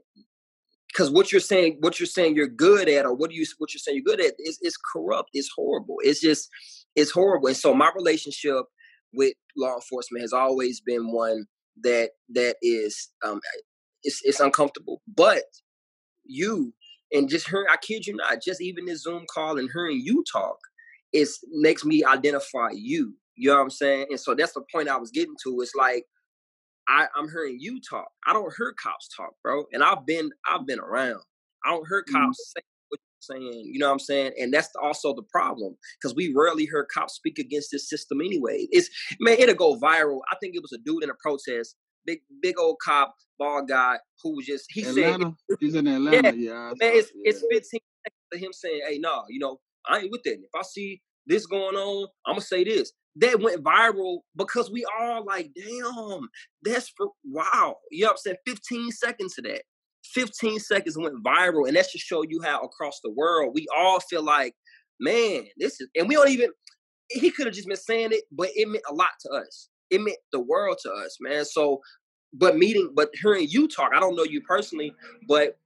Because what you're saying, what you're saying, you're good at, or what do you, what you're saying you're good at, is is corrupt. It's horrible. It's just, it's horrible. And so my relationship with law enforcement has always been one that that is, um, it's it's uncomfortable. But you and just hearing, I kid you not, just even this Zoom call and hearing you talk, it makes me identify you. You know what I'm saying? And so that's the point I was getting to. It's like I, I'm hearing you talk. I don't hear cops talk, bro. And I've been I've been around. I don't hear mm-hmm. cops say what you're saying. You know what I'm saying? And that's also the problem because we rarely hear cops speak against this system anyway. It's man, it'll go viral. I think it was a dude in a protest, big big old cop, bald guy, who was just he said He's in Atlanta. Yeah, I man, it's it, it's 15 seconds of him saying, "Hey, nah, you know, I ain't with that. If I see this going on, I'm gonna say this." That went viral because we all like, "Damn, that's for wow." You know what I'm saying? 15 seconds of that. 15 seconds went viral, and that should show you how across the world we all feel like, man, this is, and we don't even. He could have just been saying it, but it meant a lot to us. It meant the world to us, man. So, but meeting, but hearing you talk, I don't know you personally, but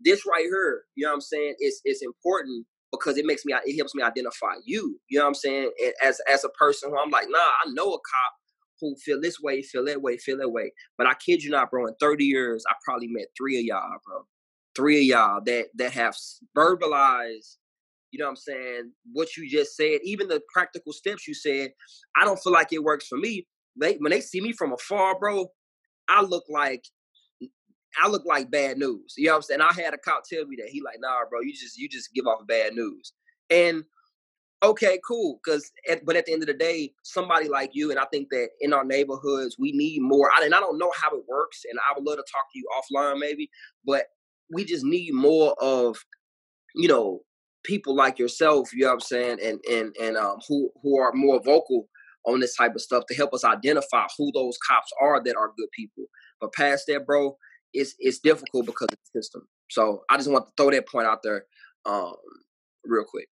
this right here, you know what I'm saying, it's it's important because it makes me it helps me identify you. You know what I'm saying? As as a person who I'm like, nah, I know a cop who feel this way, feel that way, feel that way. But I kid you not, bro. In 30 years, I probably met three of y'all, bro. Three of y'all that that have verbalized, you know what I'm saying, what you just said, even the practical steps you said. I don't feel like it works for me. They when they see me from afar, bro, I look like I look like bad news. You know what I'm saying? I had a cop tell me that. He like, nah, bro, you just you just give off bad news. And okay, cool. Cause at, but at the end of the day, somebody like you, and I think that in our neighborhoods, we need more. I, and I don't know how it works, and I would love to talk to you offline maybe, but we just need more of, you know, people like yourself, you know what I'm saying, and and and um who who are more vocal on this type of stuff to help us identify who those cops are that are good people. But past that, bro, it's it's difficult because of the system. So I just want to throw that point out there um, real quick.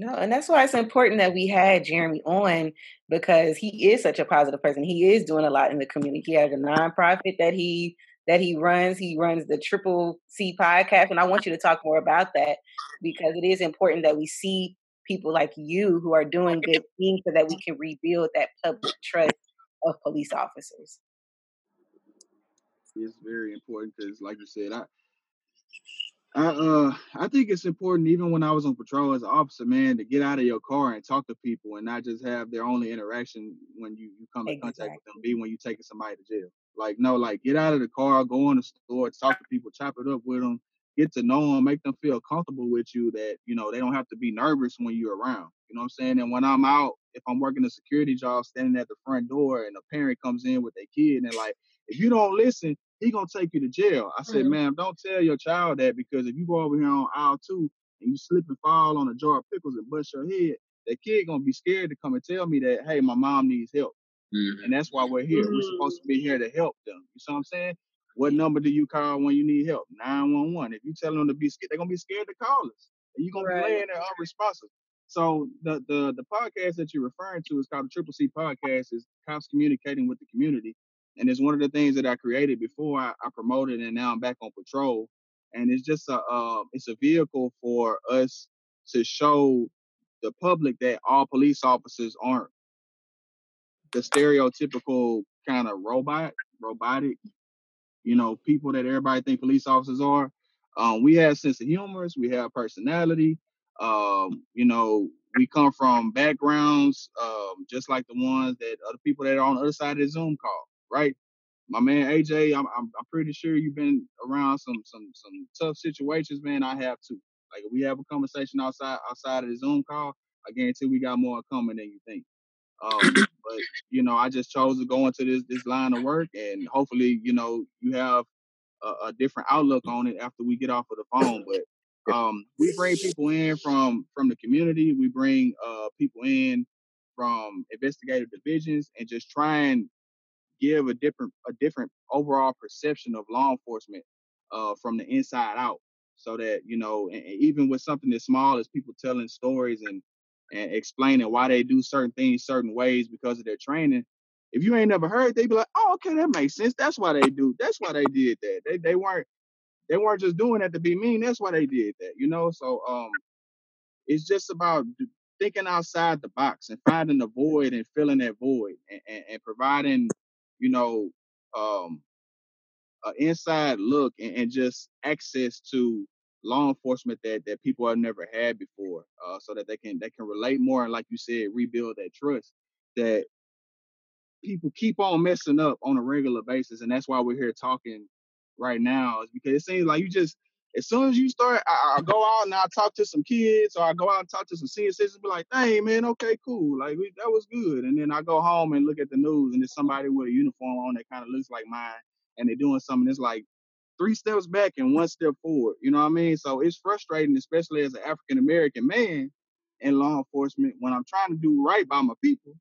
No, and that's why it's important that we had Jeremy on because he is such a positive person. He is doing a lot in the community. He has a nonprofit that he that he runs. He runs the Triple C podcast, and I want you to talk more about that because it is important that we see people like you who are doing good things so that we can rebuild that public trust of police officers. It's very important because, like you said, I I uh I think it's important even when I was on patrol as an officer, man, to get out of your car and talk to people and not just have their only interaction when you, you come in exactly. contact with them be when you taking somebody to jail. Like no, like get out of the car, go in the store, talk to people, chop it up with them, get to know them, make them feel comfortable with you. That you know they don't have to be nervous when you're around. You know what I'm saying? And when I'm out, if I'm working a security job, standing at the front door, and a parent comes in with their kid, and like, if you don't listen, he gonna take you to jail. I said, mm-hmm. ma'am, don't tell your child that because if you go over here on aisle two and you slip and fall on a jar of pickles and bust your head, that kid gonna be scared to come and tell me that, hey, my mom needs help. Mm-hmm. And that's why we're here. Mm-hmm. We're supposed to be here to help them. You see what I'm saying? What number do you call when you need help? 911. If you tell them to be scared, they're gonna be scared to call us. And you're gonna right. be laying there unresponsive. So the the the podcast that you're referring to is called the Triple C Podcast. Is cops communicating with the community and it's one of the things that I created before I, I promoted, and now I'm back on patrol. And it's just a uh, it's a vehicle for us to show the public that all police officers aren't the stereotypical kind of robot, robotic, you know, people that everybody think police officers are. Um, we have sense of humor, we have personality. Um, you know, we come from backgrounds um, just like the ones that other people that are on the other side of the Zoom call right? My man AJ, I'm, I'm, I'm pretty sure you've been around some some some tough situations, man. I have too. Like if we have a conversation outside outside of the Zoom call, I guarantee we got more coming than you think. Um, but you know, I just chose to go into this this line of work, and hopefully, you know, you have a, a different outlook on it after we get off of the phone. But um, we bring people in from from the community. We bring uh, people in from investigative divisions, and just try and give a different a different overall perception of law enforcement uh, from the inside out so that you know and, even with something as small as people telling stories and and explaining why they do certain things certain ways because of their training if you ain't never heard they be like oh okay that makes sense. That's why they do that's why they did that. They they weren't they weren't just doing that to be mean that's why they did that you know? So um it's just about thinking outside the box and finding the void and filling that void and, and, and providing you know, um, an inside look and, and, just access to law enforcement that that people have never had before, uh, so that they can they can relate more and, like you said, rebuild that trust that people keep on messing up on a regular basis, and that's why we're here talking right now. Is because it seems like you just as soon as you start, I, I, go out and I talk to some kids, or I go out and talk to some senior citizens, be like, "Hey, man, okay, cool, like we, that was good." And then I go home and look at the news, and there's somebody with a uniform on that kind of looks like mine, and they're doing something that's like three steps back and one step forward. You know what I mean? So it's frustrating, especially as an African American man in law enforcement, when I'm trying to do right by my people,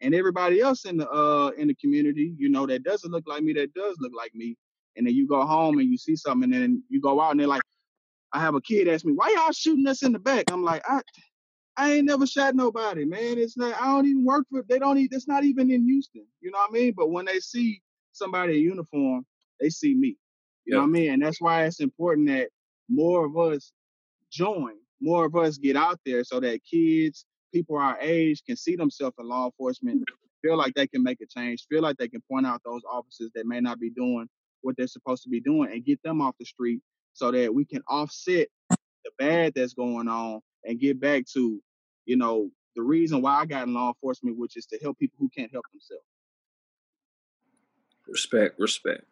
and everybody else in the uh in the community, you know, that doesn't look like me, that does look like me, and then you go home and you see something, and then you go out and they're like, I have a kid ask me, why y'all shooting us in the back? I'm like, I I ain't never shot nobody, man. It's not I don't even work for they don't even it's not even in Houston. You know what I mean? But when they see somebody in uniform, they see me. You know what I mean? And that's why it's important that more of us join, more of us get out there so that kids, people our age can see themselves in law enforcement, feel like they can make a change, feel like they can point out those officers that may not be doing what they're supposed to be doing and get them off the street so that we can offset the bad that's going on and get back to, you know, the reason why I got in law enforcement, which is to help people who can't help themselves. Respect, respect.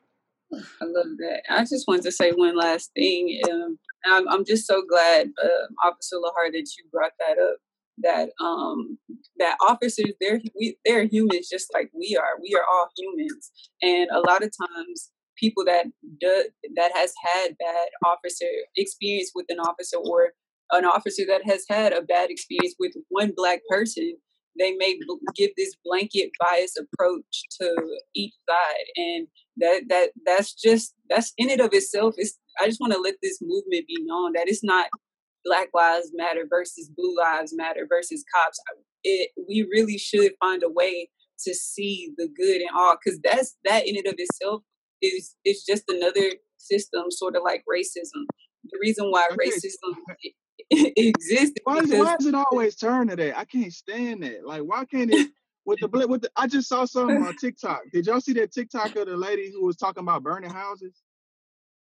I love that. I just wanted to say one last thing. Um, I'm, I'm, just so glad, uh, Officer Lahar, that you brought that up. That um, that officers, they're we, they're humans just like we are. We are all humans, and a lot of times people that do, that has had bad officer experience with an officer or an officer that has had a bad experience with one black person they may give this blanket bias approach to each side and that that that's just that's in it of itself is i just want to let this movement be known that it's not black lives matter versus blue lives matter versus cops it we really should find a way to see the good in all because that's that in and of itself is is just another system sort of like racism the reason why okay. racism exists why, is, why does it always turn to that i can't stand that like why can't it with the blip, with the, I just saw something on TikTok. Did y'all see that TikTok of the lady who was talking about burning houses?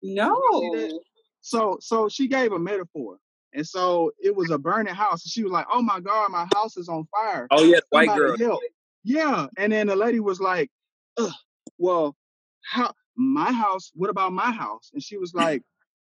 No. So so she gave a metaphor. And so it was a burning house. And she was like, Oh my God, my house is on fire. Oh yeah, white girl. Help. Yeah. And then the lady was like, well, how my house, what about my house? And she was like,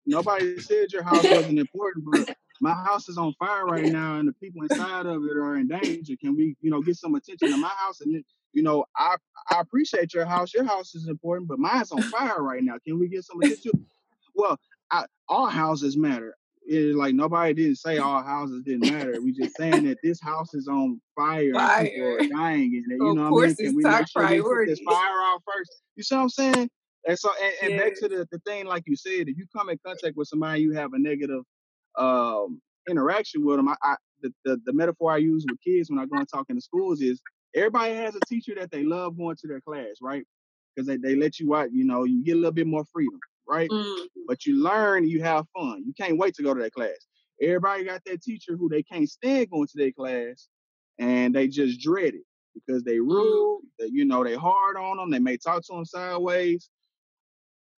Nobody said your house wasn't important, but my house is on fire right now and the people inside of it are in danger. Can we, you know, get some attention to my house? And you know, I I appreciate your house. Your house is important, but mine's on fire right now. Can we get some attention? Well, I, all houses matter. It's like nobody didn't say all houses didn't matter. We just saying that this house is on fire, fire. and people are dying in it. You know what I mean? Can we make sure we put this fire out first? You see what I'm saying? And so, and, and back to the, the thing, like you said, if you come in contact with somebody, you have a negative um, interaction with them. I, I the, the, the metaphor I use with kids when I go and talk in the schools is everybody has a teacher that they love going to their class, right? Because they, they let you out, you know, you get a little bit more freedom, right? Mm. But you learn, you have fun. You can't wait to go to that class. Everybody got that teacher who they can't stand going to their class and they just dread it because they mm. rude, that you know, they hard on them, they may talk to them sideways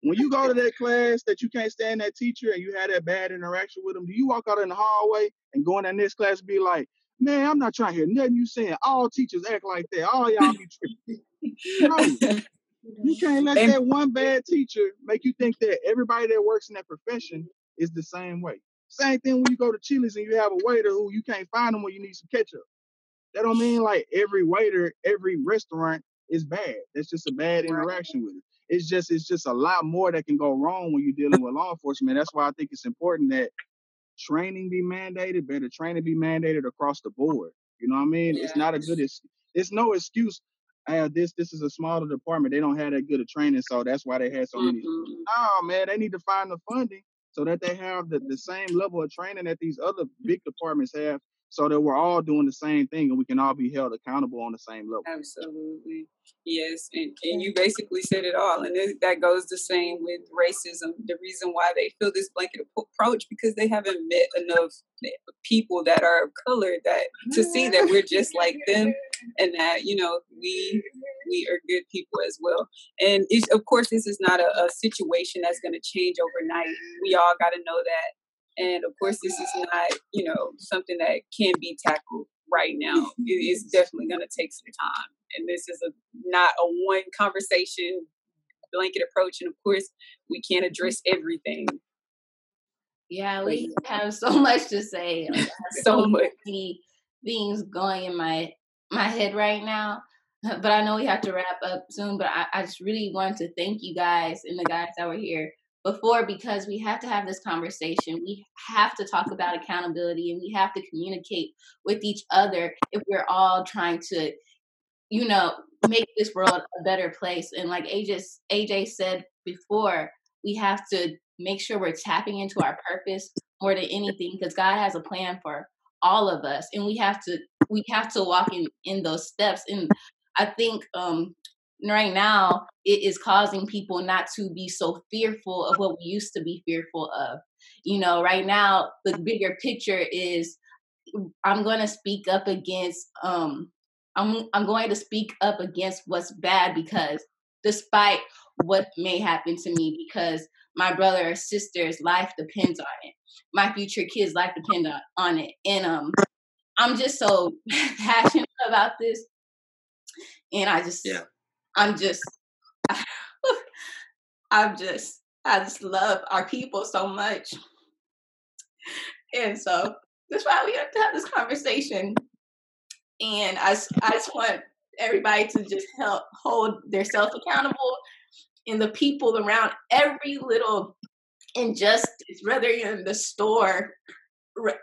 when you go to that class that you can't stand that teacher and you had that bad interaction with them, do you walk out in the hallway and go in that next class and be like, man, I'm not trying to hear nothing you saying. All teachers act like that. All y'all be tripping. no. You can't let that one bad teacher make you think that everybody that works in that profession is the same way. Same thing when you go to Chili's and you have a waiter who you can't find them when you need some ketchup. That don't mean like every waiter, every restaurant is bad. That's just a bad interaction with it it's just it's just a lot more that can go wrong when you're dealing with law enforcement. That's why I think it's important that training be mandated, better training be mandated across the board. You know what I mean? It's not a good it's it's no excuse. Uh, this this is a smaller department. They don't have that good of training, so that's why they had so many. Mm-hmm. Oh man, they need to find the funding so that they have the, the same level of training that these other big departments have so that we're all doing the same thing and we can all be held accountable on the same level. Absolutely. Yes. And, and you basically said it all. And that goes the same with racism. The reason why they feel this blanket approach because they haven't met enough people that are of color that to see that we're just like them and that, you know, we we are good people as well. And of course, this is not a, a situation that's going to change overnight. We all got to know that and of course, this is not, you know, something that can be tackled right now. It's definitely going to take some time. And this is a not a one conversation blanket approach. And of course, we can't address everything. Yeah, we have so much to say. so, so much things going in my my head right now. But I know we have to wrap up soon. But I, I just really want to thank you guys and the guys that were here before because we have to have this conversation. We have to talk about accountability and we have to communicate with each other if we're all trying to, you know, make this world a better place. And like AJ, AJ said before, we have to make sure we're tapping into our purpose more than anything because God has a plan for all of us and we have to we have to walk in in those steps and I think um right now it is causing people not to be so fearful of what we used to be fearful of. You know, right now the bigger picture is I'm going to speak up against um I'm I'm going to speak up against what's bad because despite what may happen to me because my brother or sister's life depends on it. My future kids' life depend on, on it. And um I'm just so passionate about this. And I just yeah. I'm just, I'm just, I just love our people so much. And so that's why we have to have this conversation. And I, I just want everybody to just help hold themselves accountable and the people around every little injustice, whether you're in the store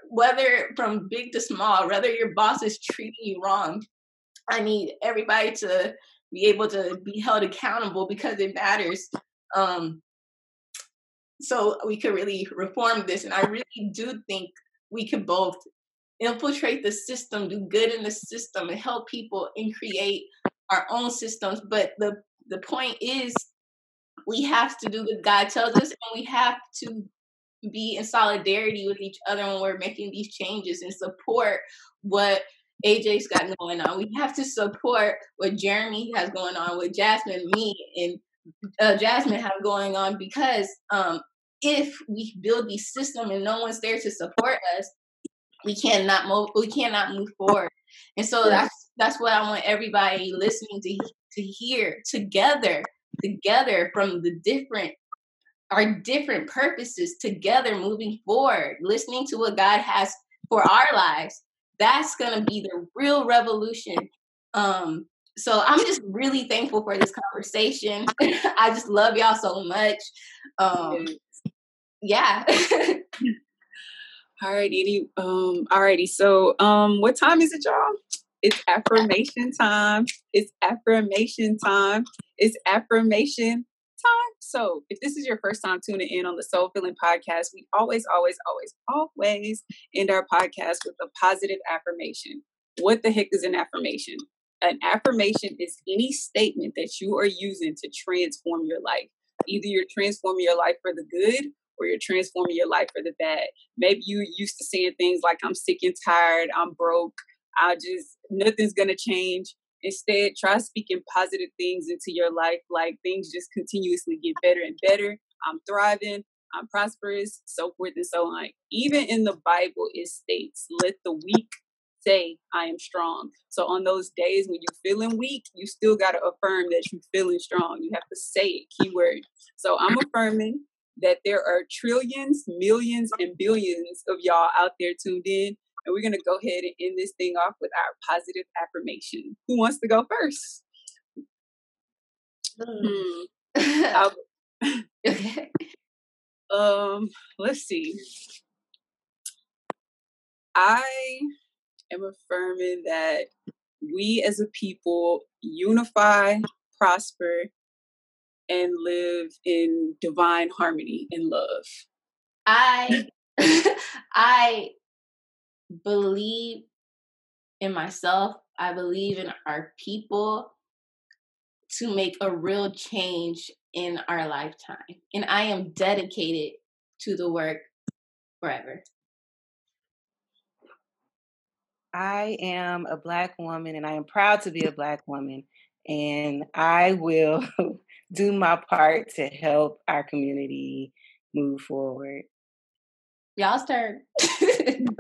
whether from big to small, whether your boss is treating you wrong, I need everybody to be able to be held accountable because it matters. Um, so we could really reform this, and I really do think we could both infiltrate the system, do good in the system, and help people and create our own systems. But the the point is, we have to do what God tells us, and we have to be in solidarity with each other when we're making these changes and support what AJ's got going on. We have to support what Jeremy has going on, what Jasmine, me, and uh, Jasmine have going on because um, if we build these system and no one's there to support us, we cannot move. We cannot move forward. And so that's that's what I want everybody listening to to hear together, together from the different our different purposes together moving forward, listening to what God has for our lives. That's going to be the real revolution. Um, so I'm just really thankful for this conversation. I just love y'all so much. Um, yeah. all right, Edie. Um, all righty. So um what time is it, y'all? It's affirmation time. It's affirmation time. It's affirmation time. So, if this is your first time tuning in on the Soul Filling podcast, we always, always, always, always end our podcast with a positive affirmation. What the heck is an affirmation? An affirmation is any statement that you are using to transform your life. Either you're transforming your life for the good or you're transforming your life for the bad. Maybe you used to saying things like, I'm sick and tired, I'm broke, I just, nothing's gonna change. Instead, try speaking positive things into your life, like things just continuously get better and better. I'm thriving, I'm prosperous, so forth and so on. Even in the Bible, it states, let the weak say, I am strong. So on those days when you're feeling weak, you still got to affirm that you're feeling strong. You have to say it, keyword. So I'm affirming that there are trillions, millions, and billions of y'all out there tuned in and we're going to go ahead and end this thing off with our positive affirmation. Who wants to go first? Okay. um, let's see. I am affirming that we as a people unify, prosper, and live in divine harmony and love. I I believe in myself. I believe in our people to make a real change in our lifetime. And I am dedicated to the work forever. I am a Black woman and I am proud to be a Black woman. And I will do my part to help our community move forward. Y'all's turn.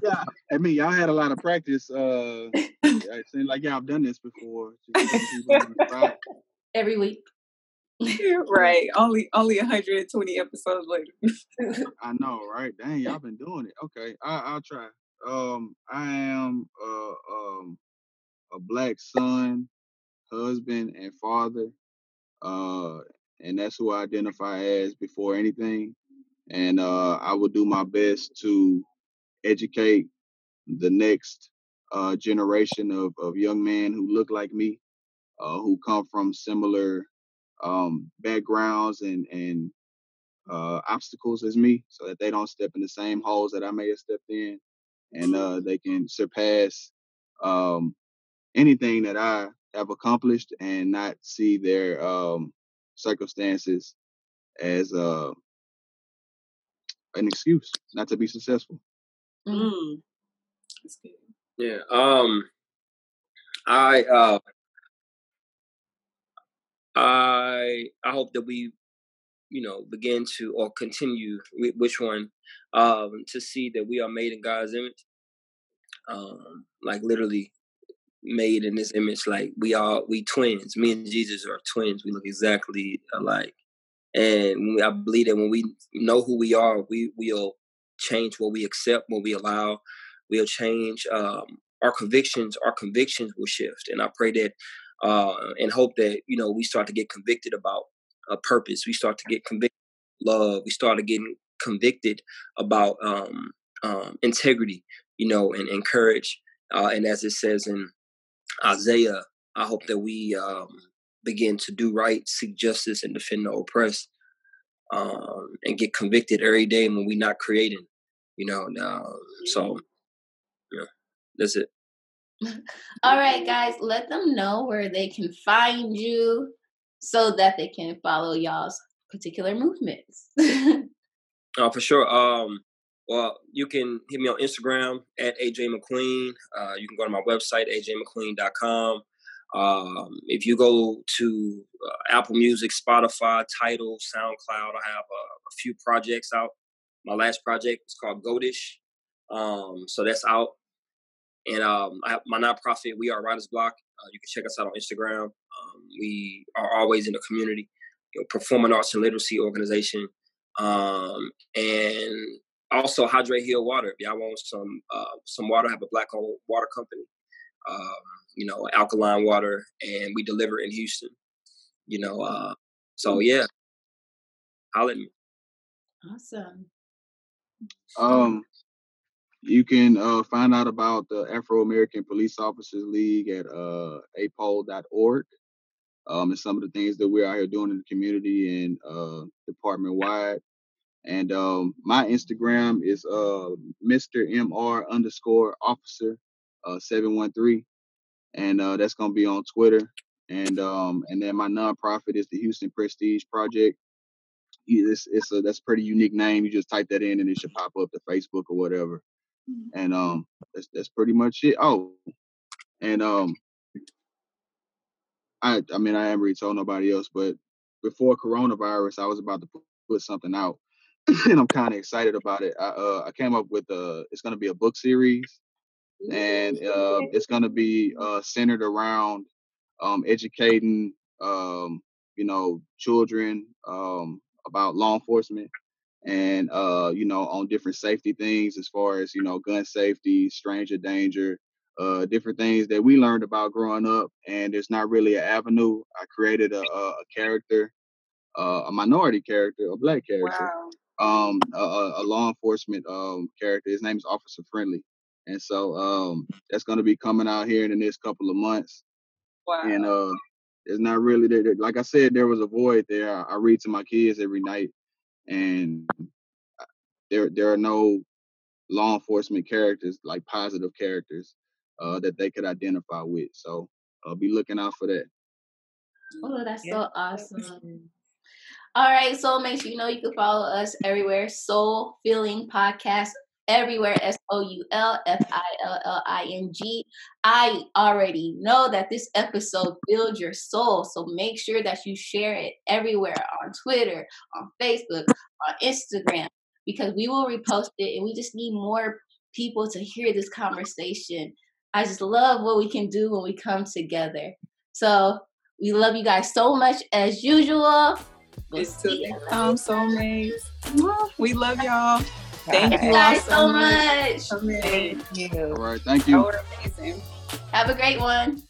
yeah, I mean, y'all had a lot of practice. Uh, it seems like y'all have done this before. Every week. right. Only only 120 episodes later. I know, right? Dang, y'all been doing it. Okay, I, will try. Um, I am uh, um, a black son, husband, and father. Uh, and that's who I identify as before anything and uh, I will do my best to educate the next uh, generation of, of young men who look like me, uh, who come from similar um, backgrounds and and uh, obstacles as me, so that they don't step in the same holes that I may have stepped in, and uh, they can surpass um, anything that I have accomplished and not see their um, circumstances as uh, an excuse not to be successful. Mm. That's good. Yeah. Um. I uh. I I hope that we, you know, begin to or continue which one, um, to see that we are made in God's image. Um, like literally made in this image. Like we are, we twins. Me and Jesus are twins. We look exactly alike. And I believe that when we know who we are, we will change what we accept, what we allow. We'll change um, our convictions. Our convictions will shift. And I pray that uh, and hope that you know we start to get convicted about a purpose. We start to get convicted love. We started getting convicted about um, um, integrity, you know, and, and courage. Uh, and as it says in Isaiah, I hope that we um, begin to do right, seek justice, and defend the oppressed, um, and get convicted every day when we're not creating. You know, uh, so yeah, that's it. All right, guys, let them know where they can find you so that they can follow y'all's particular movements. uh, for sure. Um, well, you can hit me on Instagram at AJ McQueen. Uh, you can go to my website, ajmcqueen.com. Um, if you go to uh, Apple Music, Spotify, Tidal, SoundCloud, I have a, a, few projects out. My last project is called Goatish. Um, so that's out. And um, I my nonprofit, We Are Writers Block. Uh, you can check us out on Instagram. Um, we are always in the community, you know, performing arts and literacy organization. Um, and also Hydrate Hill water. If y'all want some uh, some water, have a black owned water company. Um, you know, alkaline water, and we deliver in Houston. You know, uh, so yeah, holla at me. Awesome. Um, you can uh, find out about the Afro American Police Officers League at uh, apol.org. Um, and some of the things that we're out here doing in the community and uh, department wide. And um, my Instagram is uh, Mr. MR underscore officer uh, 713. And uh, that's going to be on Twitter. And um, and then my nonprofit is the Houston Prestige Project. It's, it's a that's a pretty unique name. You just type that in and it should pop up to Facebook or whatever. Mm-hmm. And um, that's that's pretty much it. Oh, and um, I I mean I haven't really told nobody else, but before coronavirus, I was about to put something out, and I'm kind of excited about it. I uh I came up with a it's going to be a book series, and uh, it's going to be uh, centered around um, educating um, you know children um, about law enforcement and uh, you know on different safety things as far as you know gun safety, stranger danger, uh, different things that we learned about growing up, and there's not really an avenue. I created a, a, a character, uh, a minority character, a black character, wow. um, a, a, law enforcement um, character. His name is Officer Friendly, and so um, that's going to be coming out here in the next couple of months. Wow. And uh, it's not really there. Like I said, there was a void there. I, I read to my kids every night, and there there are no law enforcement characters like positive characters uh, that they could identify with. So I'll be looking out for that. Oh, that's yeah. so awesome. All right, so make sure you know you can follow us everywhere. Soul Filling Podcast everywhere. S O U L F I L L I N G. I already know that this episode builds your soul, so make sure that you share it everywhere on Twitter, on Facebook, on Instagram, because we will repost it and we just need more people to hear this conversation. I just love what we can do when we come together. So we love you guys so much as usual. We'll it's till next time, soulmates. We love y'all. Thank you guys so much. Thank you. All right. Thank you. Have a great one.